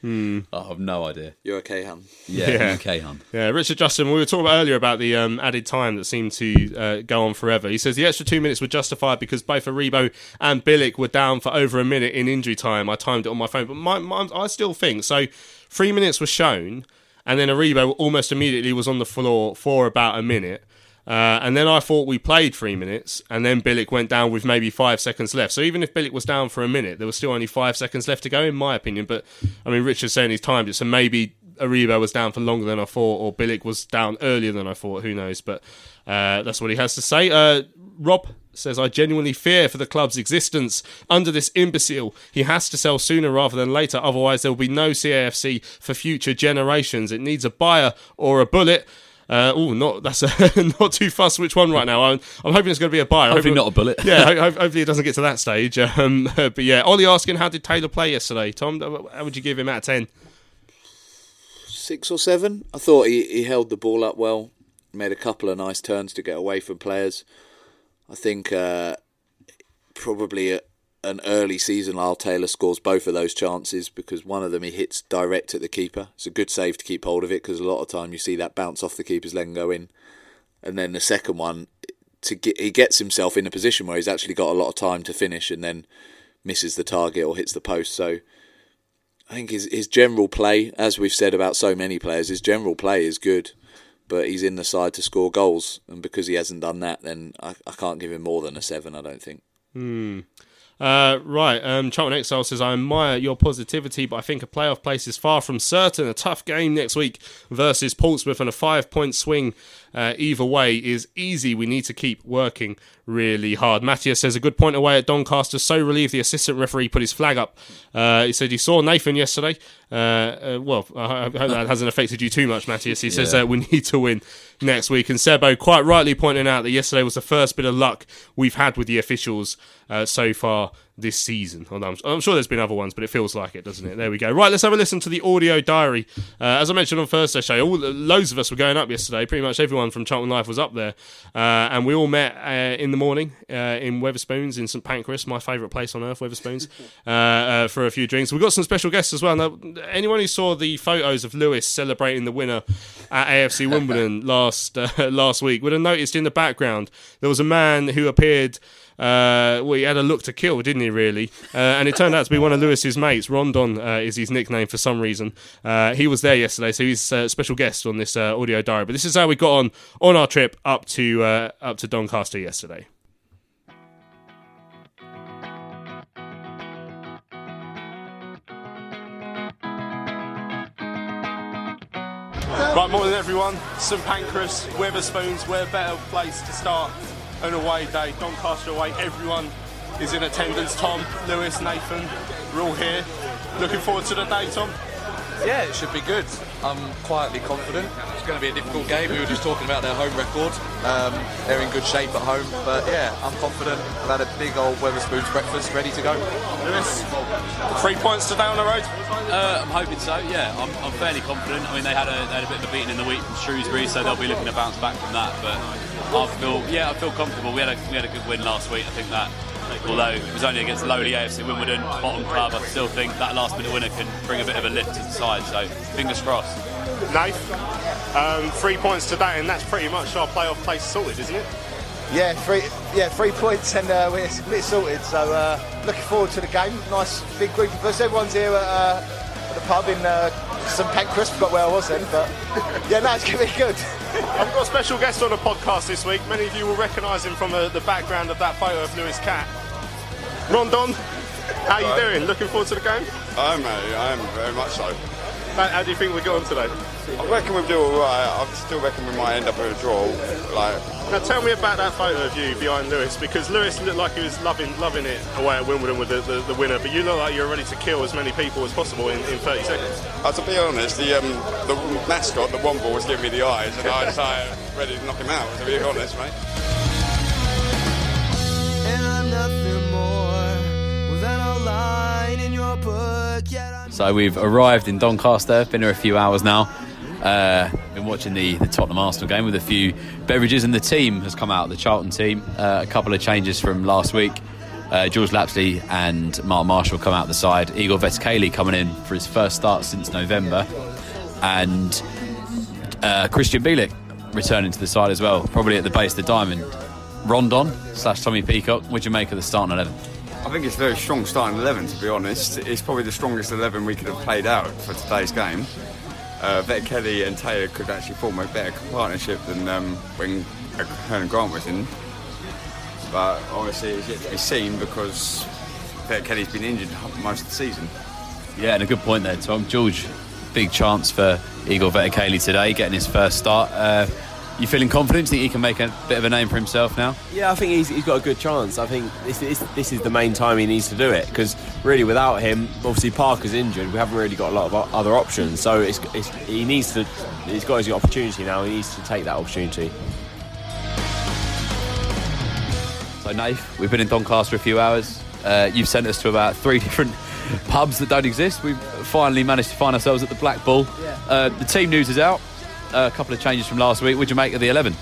Hmm. I have no idea. You're okay, hun. Yeah, okay, hun. Yeah, Richard Justin, we were talking about earlier about the um, added time that seemed to uh, go on forever. He says the extra two minutes were justified because both Aribo and Bielik were down for over a minute in injury time. I timed it on my phone, but my, my, I still think so. Three minutes was shown, and then Aribo almost immediately was on the floor for about a minute. Uh, and then I thought we played three minutes, and then Bielik went down with maybe five seconds left. So even if Bielik was down for a minute, there was still only five seconds left to go, in my opinion. But I mean, Richard's saying he's timed it, so maybe Aribo was down for longer than I thought, or Bielik was down earlier than I thought. Who knows? But uh, that's what he has to say. Uh, Rob says, I genuinely fear for the club's existence under this imbecile. He has to sell sooner rather than later, otherwise, there will be no CAFC for future generations. It needs a buyer or a bullet. Uh, oh, not that's a, not too fussed which one right now. I'm, I'm hoping it's going to be a buyer. Hopefully not a bullet. yeah, ho- hopefully it doesn't get to that stage. Um, but yeah, Ollie asking how did Taylor play yesterday? Tom, how would you give him out of ten? Six or seven. I thought he, he held the ball up well, made a couple of nice turns to get away from players. I think uh, probably a, an early season Lyle Taylor scores both of those chances because one of them he hits direct at the keeper. It's a good save to keep hold of it because a lot of time you see that bounce off the keeper's leg and go in. And then the second one, to get, he gets himself in a position where he's actually got a lot of time to finish and then misses the target or hits the post. So I think his his general play, as we've said about so many players, his general play is good, but he's in the side to score goals, and because he hasn't done that, then I, I can't give him more than a seven. I don't think. Hmm. Uh, right, um, Charlton Exile says, I admire your positivity, but I think a playoff place is far from certain. A tough game next week versus Portsmouth and a five point swing uh, either way is easy. We need to keep working really hard. Matthias says, a good point away at Doncaster. So relieved the assistant referee put his flag up. Uh, he said he saw Nathan yesterday. Uh, uh, well, I hope that hasn't affected you too much, Matthias. He says Yeah. uh, we need to win next week. And Sebo quite rightly pointing out that yesterday was the first bit of luck we've had with the officials uh, so far this season. Although I'm, I'm sure there's been other ones, but it feels like it, doesn't it? There we go. Right, let's have a listen to the audio diary. Uh, as I mentioned on Thursday show, all, loads of us were going up yesterday. Pretty much everyone from Charlton Life was up there, uh, and we all met uh, in the morning uh, in Wetherspoons in St Pancras, my favourite place on earth, Wetherspoons, uh, uh, for a few drinks. We've got some special guests as well. Now, anyone who saw the photos of Lewis celebrating the winner at AFC Wimbledon last uh, last week would have noticed in the background there was a man who appeared. Uh, well, he had a look to kill, didn't he? Really, uh, and it turned out to be one of Lewis's mates. Rondon uh, is his nickname for some reason. Uh, he was there yesterday, so he's a special guest on this uh, audio diary. But this is how we got on on our trip up to uh, up to Doncaster yesterday. Right, morning everyone. St Pancras, Wetherspoons, where better place to start an away day. Doncaster away, everyone is in attendance. Tom, Lewis, Nathan, we're all here. Looking forward to the day, Tom. Yeah, it should be good. I'm quietly confident. It's going to be a difficult game. We were just talking about their home record. Um, they're in good shape at home, but yeah, I'm confident. I've had a big old Wetherspoons breakfast ready to go. Lewis, three points today on the road. Uh, I'm hoping so. Yeah, I'm, I'm fairly confident. I mean, they had a they had a bit of a beating in the week from Shrewsbury, so they'll be looking to bounce back from that. But I feel yeah, I feel comfortable. We had a we had a good win last week. I think that. Although it was only against lowly AFC Wimbledon, bottom club, I still think that last minute winner can bring a bit of a lift to the side. So fingers crossed. Nath, um, three points today, and that's pretty much our playoff place sorted, isn't it? Yeah, three yeah three points and uh, we're, we're sorted. So uh, looking forward to the game. Nice big group of us. Everyone's here at, uh, at the pub in uh, St Pancras. Forgot where I was then, but yeah, no, it's gonna be good. I've got a special guest on the podcast this week. Many of you will recognise him from the, the background of that photo of Lewis Cat. Rondon, how are you Hello. doing? Looking forward to the game? I am, mate. I am very much so. How, how do you think we got on today? I reckon we'll do all right. I still reckon we might end up with a draw. Like, Now tell me about that photo of you behind Lewis because Lewis looked like he was loving loving it away at Wimbledon with the, the, the winner, but you look like you're ready to kill as many people as possible in, in 30 seconds. uh, to be honest, the um, the mascot, the Womble, was giving me the eyes, and I was like, ready to knock him out. To be honest, mate. So we've arrived in Doncaster. Been here a few hours now. Uh, been watching the, the Tottenham Arsenal game with a few beverages, and the team has come out. The Charlton team. Uh, a couple of changes from last week. Uh, George Lapslie and Mark Marshall come out the side. Igor Vetokele coming in for his first start since November, and uh, Krystian Bielik returning to the side as well, probably at the base of the diamond. Rondon slash Tommy Peacock. What do you make of the starting eleven? I think it's a very strong starting 11, to be honest. It's probably the strongest 11 we could have played out for today's game. Uh, Kelly and Taylor could actually form a better partnership than um, when Karlan Grant was in. But obviously, it's yet to be seen because Vetokele's been injured most of the season. Yeah, and a good point there, Tom. George, big chance for Igor Vetokele today, getting his first start. Uh, you feeling confident? Do you think he can make a bit of a name for himself now? Yeah, I think he's, he's got a good chance. I think this, this, this is the main time he needs to do it because really, without him, obviously Parker's injured. We haven't really got a lot of other options. So it's, it's, he needs to. He's got his opportunity now. He needs to take that opportunity. So, Nath, we've been in Doncaster a few hours. Uh, you've sent us to about three different pubs that don't exist. We've finally managed to find ourselves at the Black Bull. Uh, the team news is out. A couple of changes from last week. What'd you make of the 11?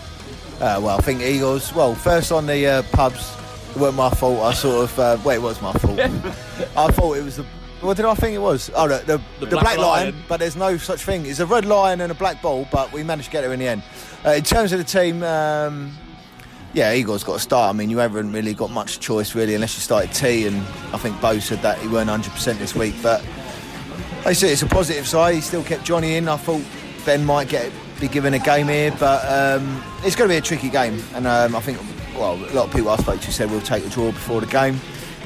Uh, well, I think Eagles. Well, first on the uh, pubs, it weren't my fault. I sort of. Uh, well, it was my fault. I thought it was the. What did I think it was? Oh, the, the, the, black black, lion. lion. But there's no such thing. It's a red lion and a black bull, but we managed to get there in the end. Uh, in terms of the team, um, yeah, Eagles got to start. I mean, you haven't really got much choice really, unless you started T. And I think Bo said that he weren't 100 percent this week, but I see it's a positive side. He still kept Johnny in. I thought Ben might get be given a game here, but um, it's going to be a tricky game. And um, I think, well, a lot of people I spoke to said we'll take the draw before the game.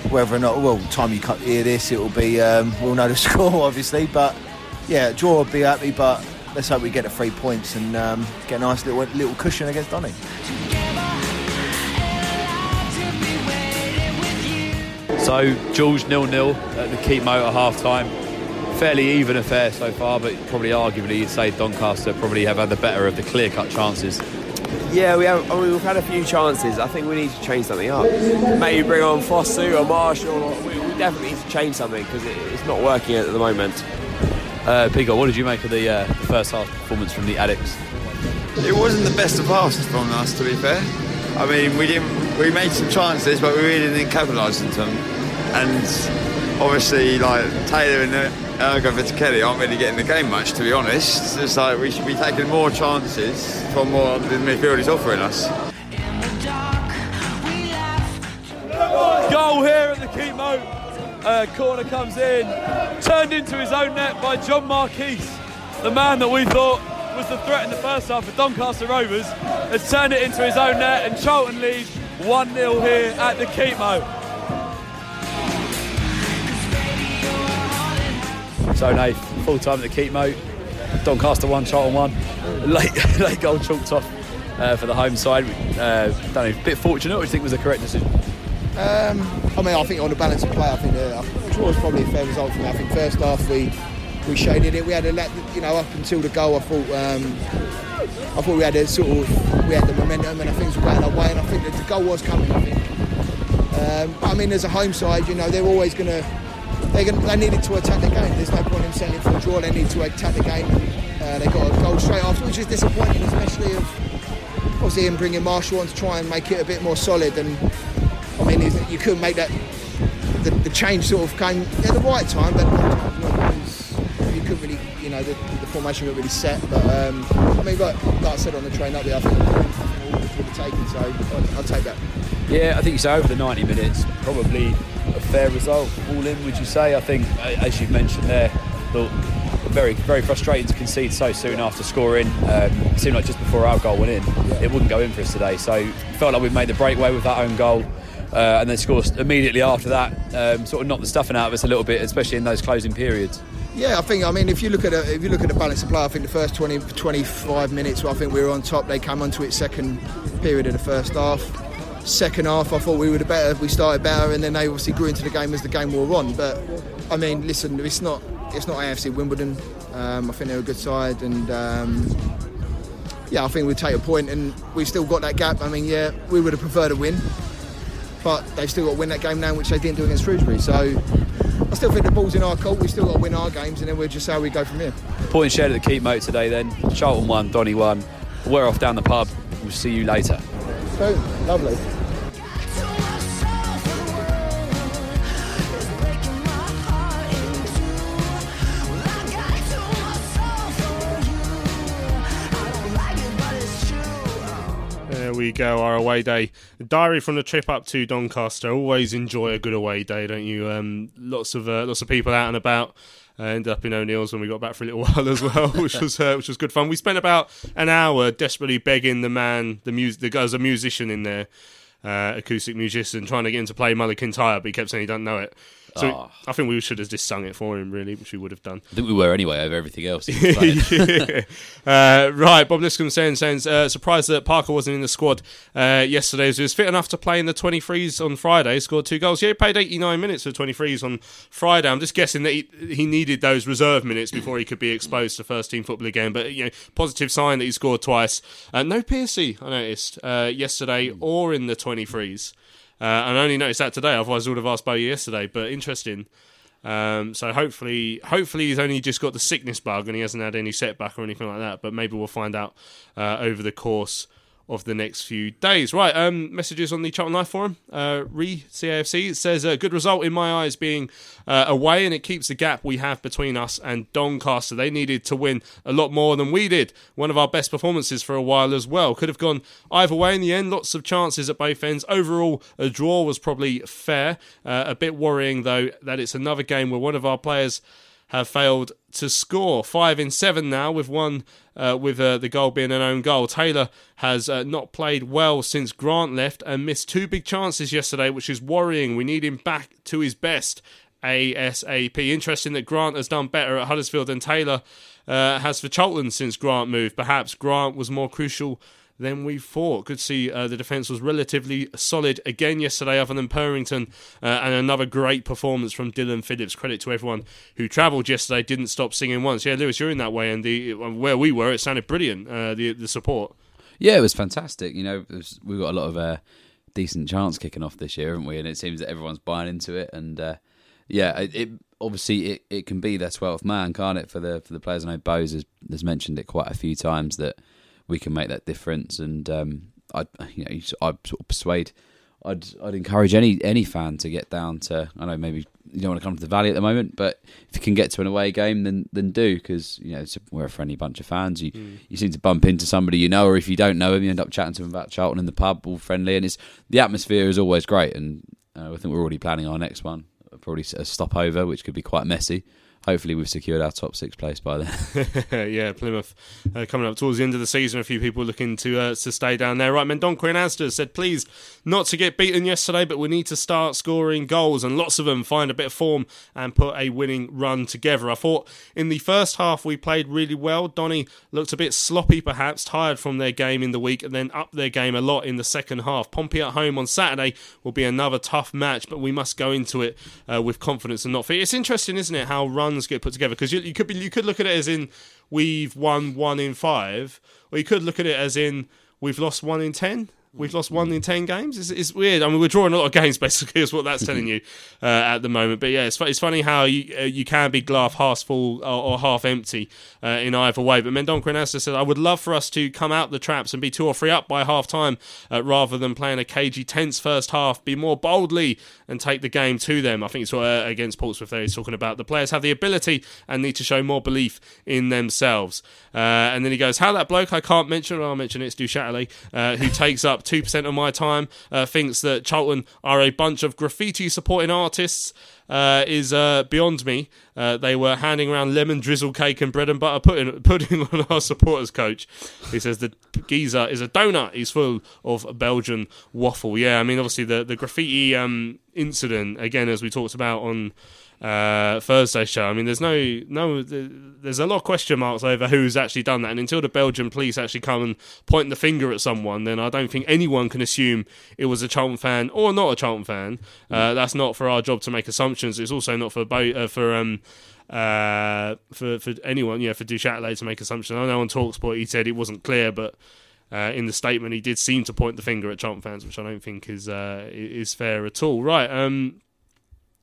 Whether or not, well, time you hear this, it will be um, we'll know the score obviously. But yeah, draw would be happy, but let's hope we get the three points and um, get a nice little little cushion against Donny. So, George nil nil at the Keepmoat half time. Fairly even affair so far, but probably arguably you'd say Doncaster probably have had the better of the clear cut chances. Yeah, we have. I mean, we've had a few chances. I think we need to change something up. Maybe bring on Fosu or Marshall. Or, we, we definitely need to change something because it, it's not working at the moment. Uh, Pico, what did you make of the, uh, the first half performance from the Addicks? It wasn't the best of passes from us, to be fair. I mean, we didn't. We made some chances, but we really didn't capitalise on them. And obviously, like Taylor and Ergo Kelly aren't really getting the game much, to be honest. It's like we should be taking more chances from what the midfield is offering us. Goal here at the Keepmoat. Uh, corner comes in, turned into his own net by John Marquis, the man that we thought was the threat in the first half for Doncaster Rovers, has turned it into his own net, and Charlton lead 1 0 here at the Keepmoat. So, Nate, full time at the Keepmoat. Doncaster 1, Charlton 1. Late, late goal chalked off uh, for the home side. Uh, don't know, a bit fortunate, or do you think was the correct decision? Um, I mean, I think on the balance of play, I think the uh, draw was probably a fair result for me. I think first half we we shaded it. We had a you know, up until the goal. I thought um, I thought we had a sort of we had the momentum and things were going our way. And I think that the goal was coming. I think. Um, but I mean, as a home side, you know, they're always going to gonna, they needed to attack the game. There's no point in settling for a draw. They need to attack the game. Uh, they got a goal straight after, which is disappointing, especially of obviously him bringing Marshall on to try and make it a bit more solid. And I mean, you couldn't make that. The, the change sort of came at the right time, but you couldn't really, you know, the, the formation wasn't really set. But um, I mean, like, like I said on the train up there, I think all would taken. So I'll, I'll take that. Yeah, I think so. Over the 90 minutes, probably fair result. All in, would you say? I think, as you've mentioned there, thought very, very frustrating to concede so soon after scoring. Um, it seemed like just before our goal went in, it wouldn't go in for us today. So felt like we made the breakaway with that own goal. Uh, and then scored immediately after that, um, sort of knocked the stuffing out of us a little bit, especially in those closing periods. Yeah, I think. I mean, if you look at a, if you look at the balance of play, I think the first 20, 25 minutes, I think we were on top. They came onto it second period of the first half. Second half, I thought we would have better. If we started better, and then they obviously grew into the game as the game wore on. But I mean, listen, it's not it's not AFC Wimbledon. Um, I think they're a good side, and um, yeah, I think we'd take a point, and we've still got that gap. I mean, yeah, we would have preferred a win, but they've still got to win that game now, which they didn't do against Shrewsbury. So I still think the ball's in our court. We still got to win our games, and then we'll just see how we go from here. Point shared at the Keepmoat today. Then Charlton won, Donny won. We're off down the pub. We'll see you later. Lovely. There we go, our away day. Diary from the trip up to Doncaster. Always enjoy a good away day, don't you? Um, lots of uh, lots of people out and about. Uh, ended up in O'Neill's when we got back for a little while as well, which was uh, which was good fun. We spent about an hour desperately begging the man, the music, the guy's a musician in there, uh, acoustic musician, trying to get him to play Mull of Kintyre, but he kept saying he doesn't know it. So Oh. I think we should have just sung it for him, really, which we would have done. I think we were anyway over everything else. uh, right, Bob Liscombe saying, saying uh, surprised that Parker wasn't in the squad uh, yesterday. He was fit enough to play in the 23s on Friday, scored two goals. Yeah, he played 89 minutes for 23s on Friday. I'm just guessing that he, he needed those reserve minutes before he could be exposed to first team football again. But, you know, positive sign that he scored twice. Uh, no Piercy, I noticed, uh, yesterday or in the 23s. Uh, and I only noticed that today, otherwise I would have asked Bo yesterday. But interesting. Um, so hopefully, hopefully he's only just got the sickness bug and he hasn't had any setback or anything like that. But maybe we'll find out uh, over the course of the next few days. Right, um, messages on the Charlton Life forum. Uh, re CAFC says a good result in my eyes being uh, away, and it keeps the gap we have between us and Doncaster. They needed to win a lot more than we did. One of our best performances for a while as well. Could have gone either way in the end. Lots of chances at both ends. Overall, a draw was probably fair. Uh, a bit worrying though that it's another game where one of our players have failed to score. Five in seven now, with one uh, with uh, the goal being an own goal. Taylor has uh, not played well since Grant left and missed two big chances yesterday, which is worrying. We need him back to his best. ASAP. Interesting that Grant has done better at Huddersfield than Taylor uh, has for Charlton since Grant moved. Perhaps Grant was more crucial than we thought. Could see uh, the defence was relatively solid again yesterday, other than Purrington, uh, and another great performance from Dillon Phillips. Credit to everyone who travelled yesterday, didn't stop singing once. Yeah, Lewis, you're in that way, and the where we were, it sounded brilliant. Uh, the the support. Yeah, it was fantastic. You know, was, we've got a lot of uh, decent chance kicking off this year, haven't we? And it seems that everyone's buying into it. And uh, yeah, it, it obviously it, it can be their twelfth man, can't it? For the for the players. I know Bose has, has mentioned it quite a few times that we can make that difference. And um, I, you know, I sort of persuade. I'd I'd encourage any any fan to get down to. I know maybe you don't want to come to the Valley at the moment, but if you can get to an away game, then then do because you know it's a, we're a friendly bunch of fans. You Mm. you seem to bump into somebody you know, or if you don't know him, you end up chatting to him about Charlton in the pub, all friendly, and it's the atmosphere is always great. And uh, I think we're already planning our next one, probably a stopover, which could be quite messy. Hopefully, we've secured our top six place by then. yeah, Plymouth uh, coming up towards the end of the season. A few people looking to uh, to stay down there. Right, Mendonca and Asda said, please not to get beaten yesterday, but we need to start scoring goals and lots of them. Find a bit of form and put a winning run together. I thought in the first half we played really well. Donny looked a bit sloppy, perhaps tired from their game in the week, and then up their game a lot in the second half. Pompey at home on Saturday will be another tough match, but we must go into it uh, with confidence and not fear. It's interesting, isn't it, how runs get put together? Because you, you could be you could look at it as in we've won one in five, or you could look at it as in we've lost one in ten. We've lost one in ten games. It's, it's weird. I mean, we're drawing a lot of games, basically, is what that's telling you uh, at the moment. But yeah, it's, it's funny how you uh, you can be glass half full or, or half empty uh, in either way. But Mendonca and said, I would love for us to come out the traps and be two or three up by half time uh, rather than playing a cagey, tense first half. Be more boldly and take the game to them. I think it's uh, against Portsmouth there. He's talking about the players have the ability and need to show more belief in themselves. Uh, and then he goes, How that bloke I can't mention, I'll mention it, it's Duchâtelet, who takes up 2% of my time, uh, thinks that Charlton are a bunch of graffiti supporting artists. Uh, is uh, beyond me. Uh, they were handing around lemon drizzle cake and bread and butter pudding, pudding on our supporters coach. He says the geezer is a donut. He's full of Belgian waffle. Yeah, I mean obviously the the graffiti um, incident again, as we talked about on uh, Thursday show. I mean, there's no no, there's a lot of question marks over who's actually done that, and until the Belgian police actually come and point the finger at someone, then I don't think anyone can assume it was a Charlton fan or not a Charlton fan. Uh, that's not for our job to make assumptions. It's also not for Bo- uh, for um. Uh, for for anyone, yeah, for Duchâtelet to make assumptions. I know on Talksport he said it wasn't clear, but uh, in the statement he did seem to point the finger at Charlton fans, which I don't think is uh, is fair at all. Right, um,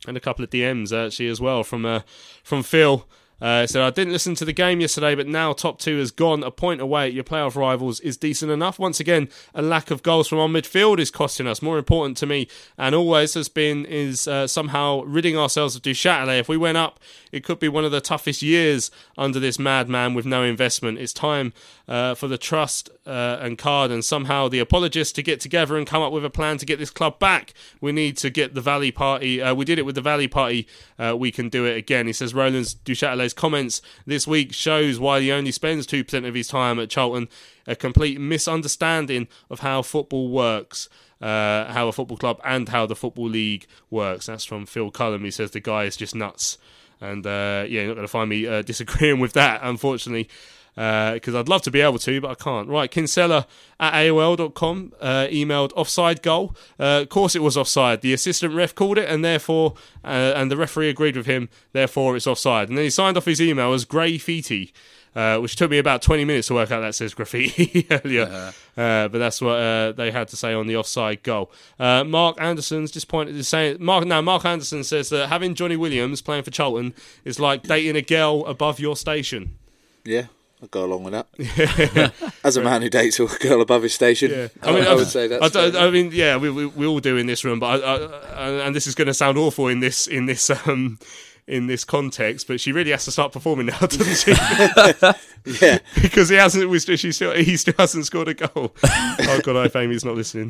and a couple of DMs actually as well from uh, from Phil. Uh, so I didn't listen to the game yesterday, but now top two has gone. A point away your playoff rivals is decent enough. Once again, a lack of goals from our midfield is costing us. More important to me, and always has been, is uh, somehow ridding ourselves of Duchâtelet. If we went up, it could be one of the toughest years under this madman with no investment. It's time uh, for the trust uh, and CARD and somehow the apologists to get together and come up with a plan to get this club back. We need to get the Valley Party. Uh, we did it with the Valley Party. Uh, we can do it again. He says Roland Duchâtelet's comments this week shows why he only spends 2% of his time at Charlton. A complete misunderstanding of how football works. Uh, how a football club and how the football league works. That's from Phil Cullum. He says the guy is just nuts. And uh, yeah, you're not going to find me uh, disagreeing with that, unfortunately, because uh, I'd love to be able to, but I can't. Right, Kinsella at AOL.com uh, emailed offside goal. Uh, of course, it was offside. The assistant ref called it, and therefore, uh, and the referee agreed with him, therefore, it's offside. And then he signed off his email as graffiti. Uh, which took me about 20 minutes to work out that says graffiti earlier. Uh-huh. Uh, but that's what uh, they had to say on the offside goal. Uh, Mark Anderson's disappointed to saying, Mark, now Mark Anderson says that having Johnny Williams playing for Charlton is like dating a girl above your station. Yeah, I'll go along with that. As a man who dates a girl above his station, yeah. I, mean, I, I would say that. I, I, mean, yeah, we, we, we all do in this room, but and this is going to sound awful in this in this um, in this context, but she really has to start performing now, doesn't she? yeah, because he hasn't. She still he still hasn't scored a goal. oh God, I fame he's not listening.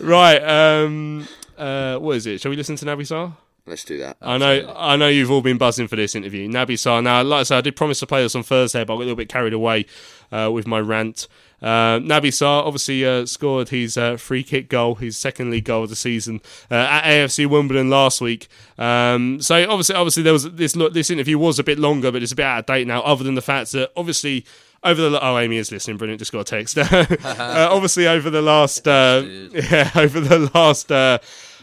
right, um, uh, what is it? Shall we listen to Naby Sarr? Let's do that. I know, I know you've all been buzzing for this interview. Naby Sarr. Now, like I said, I did promise to play this on Thursday, but I got a little bit carried away uh, with my rant. Uh, Naby Sarr obviously uh, scored his uh, free kick goal, his second league goal of the season uh, at AFC Wimbledon last week. Um, so obviously, obviously there was this look. This interview was a bit longer, but it's a bit out of date now. Other than the fact that obviously over the oh Amy is listening, brilliant. Just got a text. uh, obviously over the last uh, yeah over the last. Uh,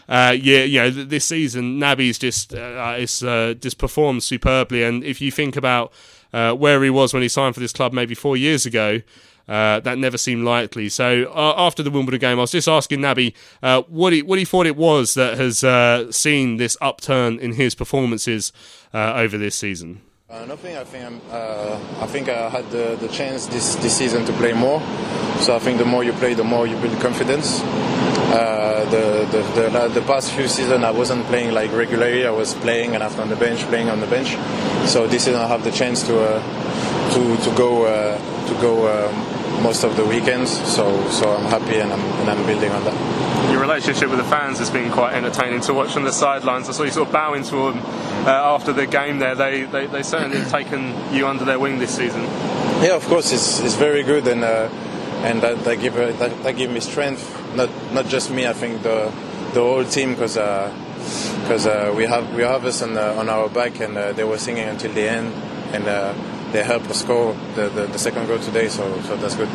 uh, yeah, you know, this season, Naby's just uh, is uh, just performed superbly. And if you think about uh, where he was when he signed for this club maybe four years ago, uh, that never seemed likely. So uh, after the Wimbledon game, I was just asking Naby uh, what he what he thought it was that has uh, seen this upturn in his performances uh, over this season. Uh, nothing. I think I'm, I think I had the, the chance this, this season to play more. So I think the more you play, the more you build confidence. The, the, the, the past few seasons I wasn't playing like regularly. I was playing and after on the bench, playing on the bench. So this season I have the chance to to to go to go. Um, most of the weekends. So so I'm happy and I'm, and I'm building on that. Your relationship with the fans has been quite entertaining to watch from the sidelines. I saw you sort of bowing to them uh, after the game there. They, they, they certainly have taken you under their wing this season. Yeah, of course, it's, it's very good and uh, and that, that give uh, that, that give me strength. Not not just me. I think the the whole team because because uh, uh, we have we have us on, on our back and uh, they were singing until the end and they helped us score the, the, the, second goal today, so so that's good.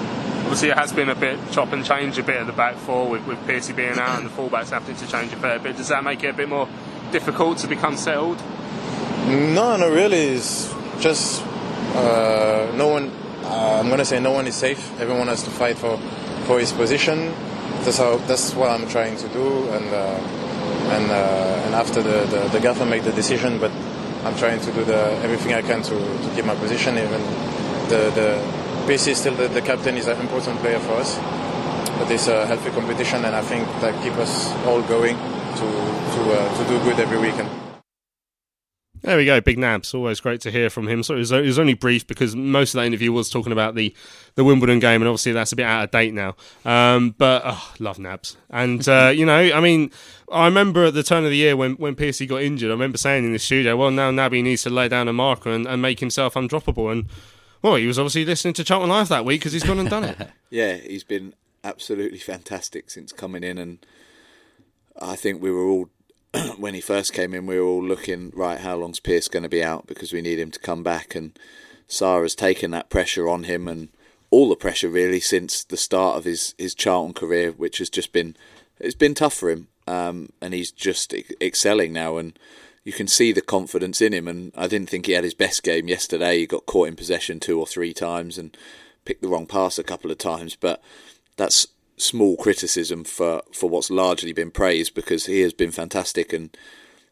Obviously, it has been a bit chop and change a bit at the back four with, with being out and the fullbacks having to change a fair bit. Does that make it a bit more difficult to become settled? No, no, really. It's just uh, no one. Uh, I'm gonna say no one is safe. Everyone has to fight for for his position. That's how. That's what I'm trying to do. And uh, and uh, and after the the, the gaffer make the decision, but I'm trying to do the, everything I can to, to keep my position. Even the, the PC still the, the captain is an important player for us. But it's a healthy competition, and I think that keep us all going to to uh, to do good every weekend. There we go, Big Nabs. Always great to hear from him. So it was, it was, only brief because most of that interview was talking about the, the Wimbledon game, and obviously that's a bit out of date now. Um, but oh, love Nabs, and uh, you know, I mean, I remember at the turn of the year when when Pearcey got injured, I remember saying in the studio, "Well, now Naby needs to lay down a marker and, and make himself undroppable." And well, he was obviously listening to Charlton Live that week because he's gone and done it. yeah, he's been absolutely fantastic since coming in, and I think we were all when he first came in, we were all looking right. How long's Pierce going to be out because we need him to come back? And Sarr's taken that pressure on him, and all the pressure really since the start of his his Charlton career, which has just been it's been tough for him. Um, and he's just excelling now, and you can see the confidence in him. And I didn't think he had his best game yesterday. He got caught in possession two or three times and picked the wrong pass a couple of times, but that's small criticism for, for what's largely been praised because he has been fantastic and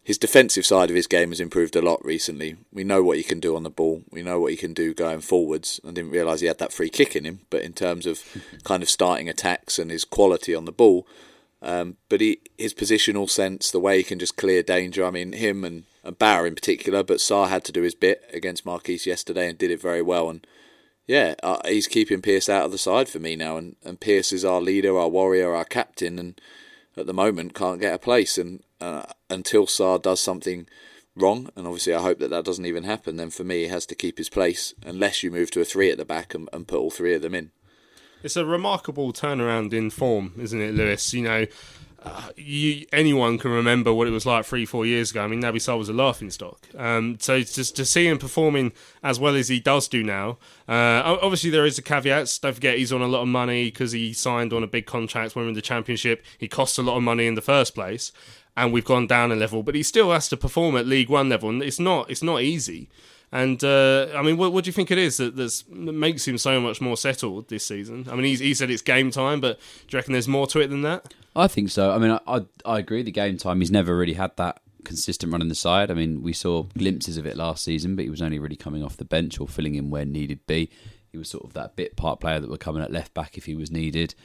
his defensive side of his game has improved a lot recently. We know what he can do on the ball. We know what he can do going forwards. I didn't realise he had that free kick in him, but in terms of kind of starting attacks and his quality on the ball, um, but he, his positional sense, the way he can just clear danger. I mean, him and, and Bauer in particular, but Sarr had to do his bit against Marquis yesterday and did it very well. And yeah, uh, he's keeping Pierce out of the side for me now. And, and Pearce is our leader, our warrior, our captain, and at the moment can't get a place. And uh, until Sarr does something wrong, and obviously I hope that that doesn't even happen, then for me he has to keep his place unless you move to a three at the back and, and put all three of them in. It's a remarkable turnaround in form, isn't it, Lewis? You know, uh, you, anyone can remember what it was like three, four years ago. I mean, Naby Sarr was a laughing stock. Um, so just to see him performing as well as he does do now, uh, obviously there is a caveat. Don't forget he's on a lot of money because he signed on a big contract when we are in the championship. He costs a lot of money in the first place and we've gone down a level, but he still has to perform at League One level, and it's not it's not easy. And uh, I mean, what, what, do you think it is that, that makes him so much more settled this season? I mean, he, he said it's game time, but do you reckon there's more to it than that? I think so. I mean, I, I, I agree. The game time, he's never really had that consistent run in the side. I mean, we saw glimpses of it last season, but he was only really coming off the bench or filling in where needed be. He was sort of that bit part player that were coming at left back if he was needed.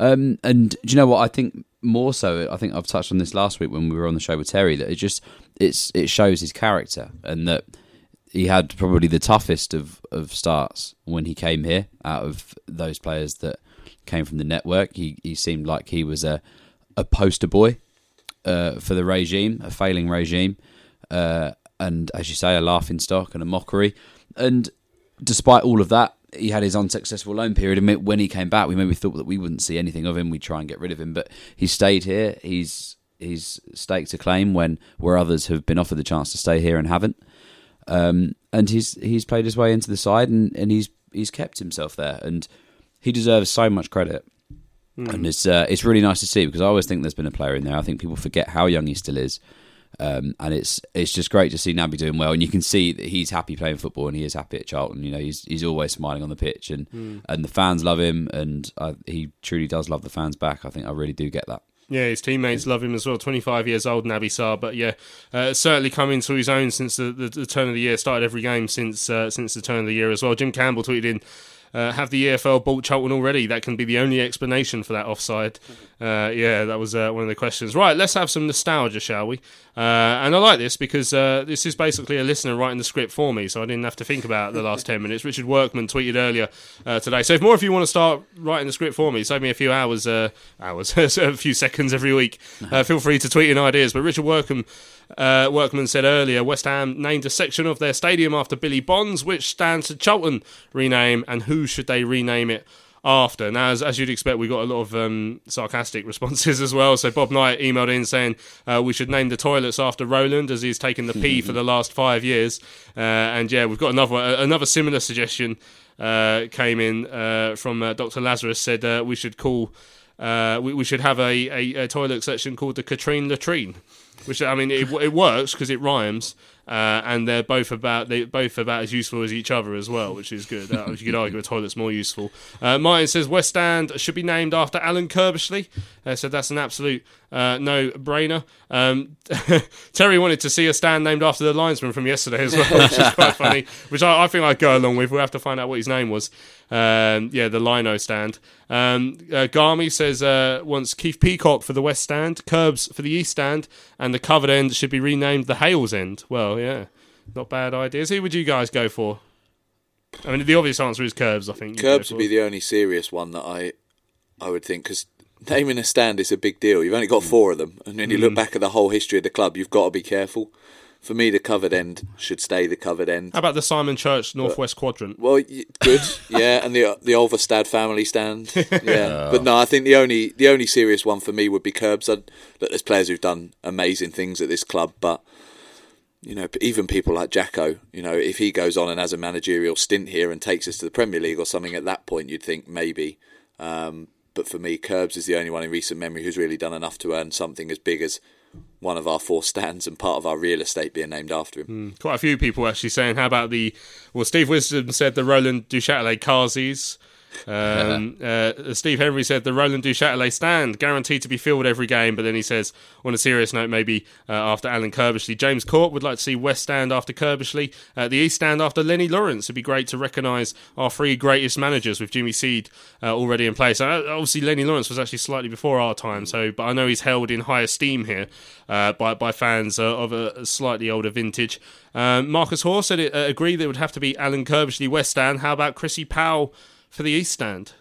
Um, and do you know what? I think more so. I think I've touched on this last week when we were on the show with Terry. That it just it's it shows his character and that he had probably the toughest of, of starts when he came here out of those players that came from the network. He he seemed like he was a a poster boy uh, for the regime, a failing regime, uh, and as you say, a laughing stock and a mockery. And despite all of that, he had his unsuccessful loan period, and when he came back, we maybe thought that we wouldn't see anything of him. We'd try and get rid of him, but he stayed here. He's he's staked a claim when where others have been offered the chance to stay here and haven't. Um, and he's he's played his way into the side, and, and he's he's kept himself there, and he deserves so much credit. Mm. And it's uh, it's really nice to see because I always think there's been a player in there. I think people forget how young he still is. Um, and it's it's just great to see Naby doing well, and you can see that he's happy playing football, and he is happy at Charlton. You know, he's he's always smiling on the pitch, and mm. and the fans love him, and uh, he truly does love the fans back. I think I really do get that. Yeah, his teammates love him as well. 25 years old, Naby Sarr, but yeah, uh, certainly coming to his own since the, the, the, turn of the year. Started every game since uh, since the turn of the year as well. Jim Campbell tweeted in uh, have the EFL bought Charlton already? That can be the only explanation for that offside. Uh, yeah, that was uh, one of the questions. Right, let's have some nostalgia, shall we? Uh, and I like this because uh, this is basically a listener writing the script for me, so I didn't have to think about the last 10 minutes. Richard Workman tweeted earlier uh, today. So if more of you want to start writing the script for me, save me a few hours, hours, a few seconds every week, feel free to tweet in ideas. But Richard Workman uh, Workman said earlier West Ham named a section of their stadium after Billy Bonds, which stands to Charlton rename, and who should they rename it after. Now, as, as, you'd expect, we got a lot of um, sarcastic responses as well. So Bob Knight emailed in saying uh, we should name the toilets after Roland, as he's taken the P for the last five years. Uh, and yeah, we've got another another similar suggestion uh, came in uh, from uh, Dr. Lazarus said uh, we should call we, we, should have a, a, a, toilet section called the Katrien latrine. Which I mean, it, it works because it rhymes, uh, and they're both about they both about as useful as each other as well, which is good. Uh, you could argue a toilet's more useful. Uh, Martin says West Stand should be named after Alan Curbishley. Uh, so that's an absolute uh, no brainer. Um, Terry wanted to see a stand named after the linesman from yesterday as well, which is quite funny. Which I, I, think I'd go along with. We'll have to find out what his name was. Um, yeah, the Lino stand. Um, uh, Garmy says uh, wants Keith Peacock for the West Stand, Curbs for the East Stand, and the covered end should be renamed the Hales End. Well, yeah, not bad ideas. Who would you guys go for? I mean, the obvious answer is Curbs. I think Curbs would be the only serious one that I, I would think because naming a stand is a big deal. You've only got four of them, and when you mm. look back at the whole history of the club, you've got to be careful for me, the covered end should stay the covered end. How about the Simon Church Northwest but, Quadrant? Well, good, yeah, and the the Ulverstad family stand, yeah. but no, I think the only the only serious one for me would be Curbs. I'd, look, there's players who've done amazing things at this club, but you know, even people like Jacko, you know, if he goes on and has a managerial stint here and takes us to the Premier League or something, at that point you'd think maybe. Um, but for me, Curbs is the only one in recent memory who's really done enough to earn something as big as one of our four stands and part of our real estate being named after him. Mm, quite a few people actually saying, how about the. Well, Steve Wisdom said the Roland Duchâtelet Carsey's. Um, uh, Steve Henry said the Roland Duchâtelet stand guaranteed to be filled every game, but then he says on a serious note, maybe uh, after Alan Curbishley, James Court would like to see West Stand after Curbishley, uh, the East Stand after Lennie Lawrence. It'd be great to recognise our three greatest managers with Jimmy Seed uh, already in place. Uh, obviously, Lennie Lawrence was actually slightly before our time, so but I know he's held in high esteem here uh, by by fans uh, of a slightly older vintage. Um, Marcus Hoare said it, uh, agreed that it would have to be Alan Curbishley West Stand. How about Chrissy Powell? For the East Stand.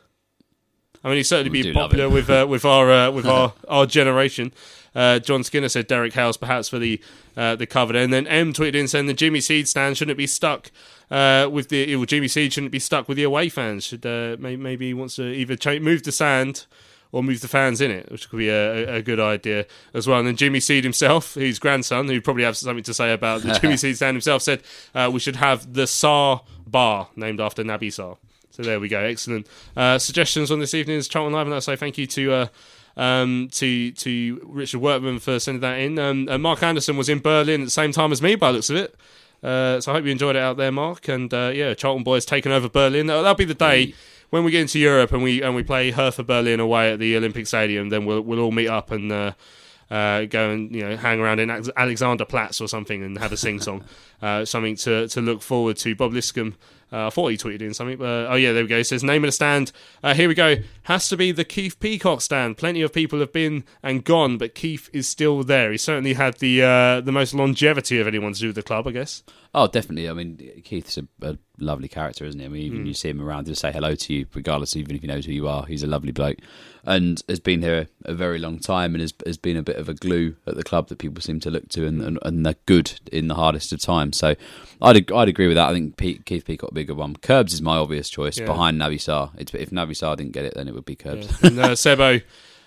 I mean, he'd certainly We be popular with uh, with our uh, with our, our generation. Uh, John Skinner said Derek Hales perhaps for the uh, the cover, and then M tweeted in saying the Jimmy Seed stand shouldn't be stuck uh, with the well, Jimmy Seed shouldn't be stuck with the away fans. Should uh, maybe, maybe he wants to either move the sand or move the fans in it, which could be a, a- good idea as well. And then Jimmy Seed himself, his grandson, who probably has something to say about the Jimmy Seed stand himself, said uh, we should have the Sarr Bar named after Naby Sarr. So there we go. Excellent uh, suggestions on this evening's Charlton Live, and I say thank you to. Uh, um, to to Richard Workman for sending that in. Um, and Mark Anderson was in Berlin at the same time as me, by the looks of it. Uh, so I hope you enjoyed it out there, Mark. And uh, yeah, Charlton boys taking over Berlin. That'll, that'll be the day when we get into Europe and we and we play Hertha Berlin away at the Olympic Stadium. Then we'll we'll all meet up and. Uh, uh, go and you know hang around in Alex- Alexanderplatz or something and have a sing song, uh, something to to look forward to. Bob Liscombe, uh, I thought he tweeted in something, but oh yeah, there we go. It says name of the stand. Uh, here we go. Has to be the Keith Peacock stand. Plenty of people have been and gone, but Keith is still there. He certainly had the uh, the most longevity of anyone to do with the club, I guess. Oh, definitely. I mean, Keith's a, a lovely character, isn't he? I mean, even Mm. you see him around, to say hello to you, regardless, even if he knows who you are. He's a lovely bloke, and has been here a very long time, and has has been a bit of a glue at the club that people seem to look to, and and, and they're good in the hardest of times. So, I'd I'd agree with that. I think Pete, Keith Peacock would be a good one. Curbs is my obvious choice Yeah. behind Naby Sarr. It's, if Naby Sarr didn't get it, then it would be Curbs. Yeah. and uh, Sebo,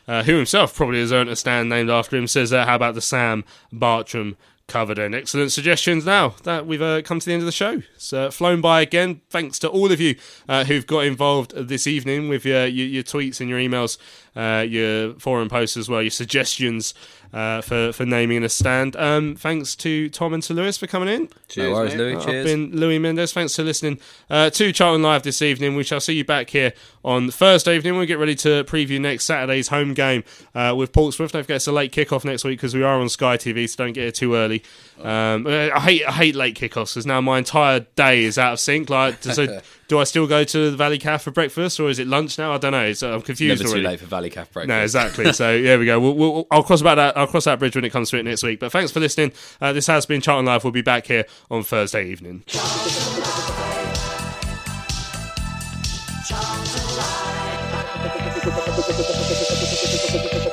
uh, who himself probably has earned a stand named after him, says, uh, "How about the Sam Bartram cover?" Then excellent suggestions. Now that we've uh, come to the end of the show, uh, flown by again. Thanks to all of you uh, who've got involved this evening with your, your, your tweets and your emails, uh, your forum posts as well, your suggestions. Uh, for for naming a stand. Um, thanks to Tom and to Lewis for coming in. Cheers, No worries, mate. Louis. Uh, I've Cheers. been Louis Mendes. Thanks for listening uh, to Charlton Live this evening. We shall see you back here on Thursday evening. We'll get ready to preview next Saturday's home game uh, with Portsmouth. Don't forget it's a late kickoff next week because we are on Sky TV, so don't get it too early. Um, I hate I hate late kickoffs because now my entire day is out of sync. Like, so do I still go to the Valley Cafe for breakfast or is it lunch now? I don't know. So I'm confused Never too already. late for Valley Calf breakfast. No, exactly. So there we go. We'll, we'll, I'll cross about that. I'll cross that bridge when it comes to it next week. But thanks for listening. Uh, this has been Charlton Live. We'll be back here on Thursday evening.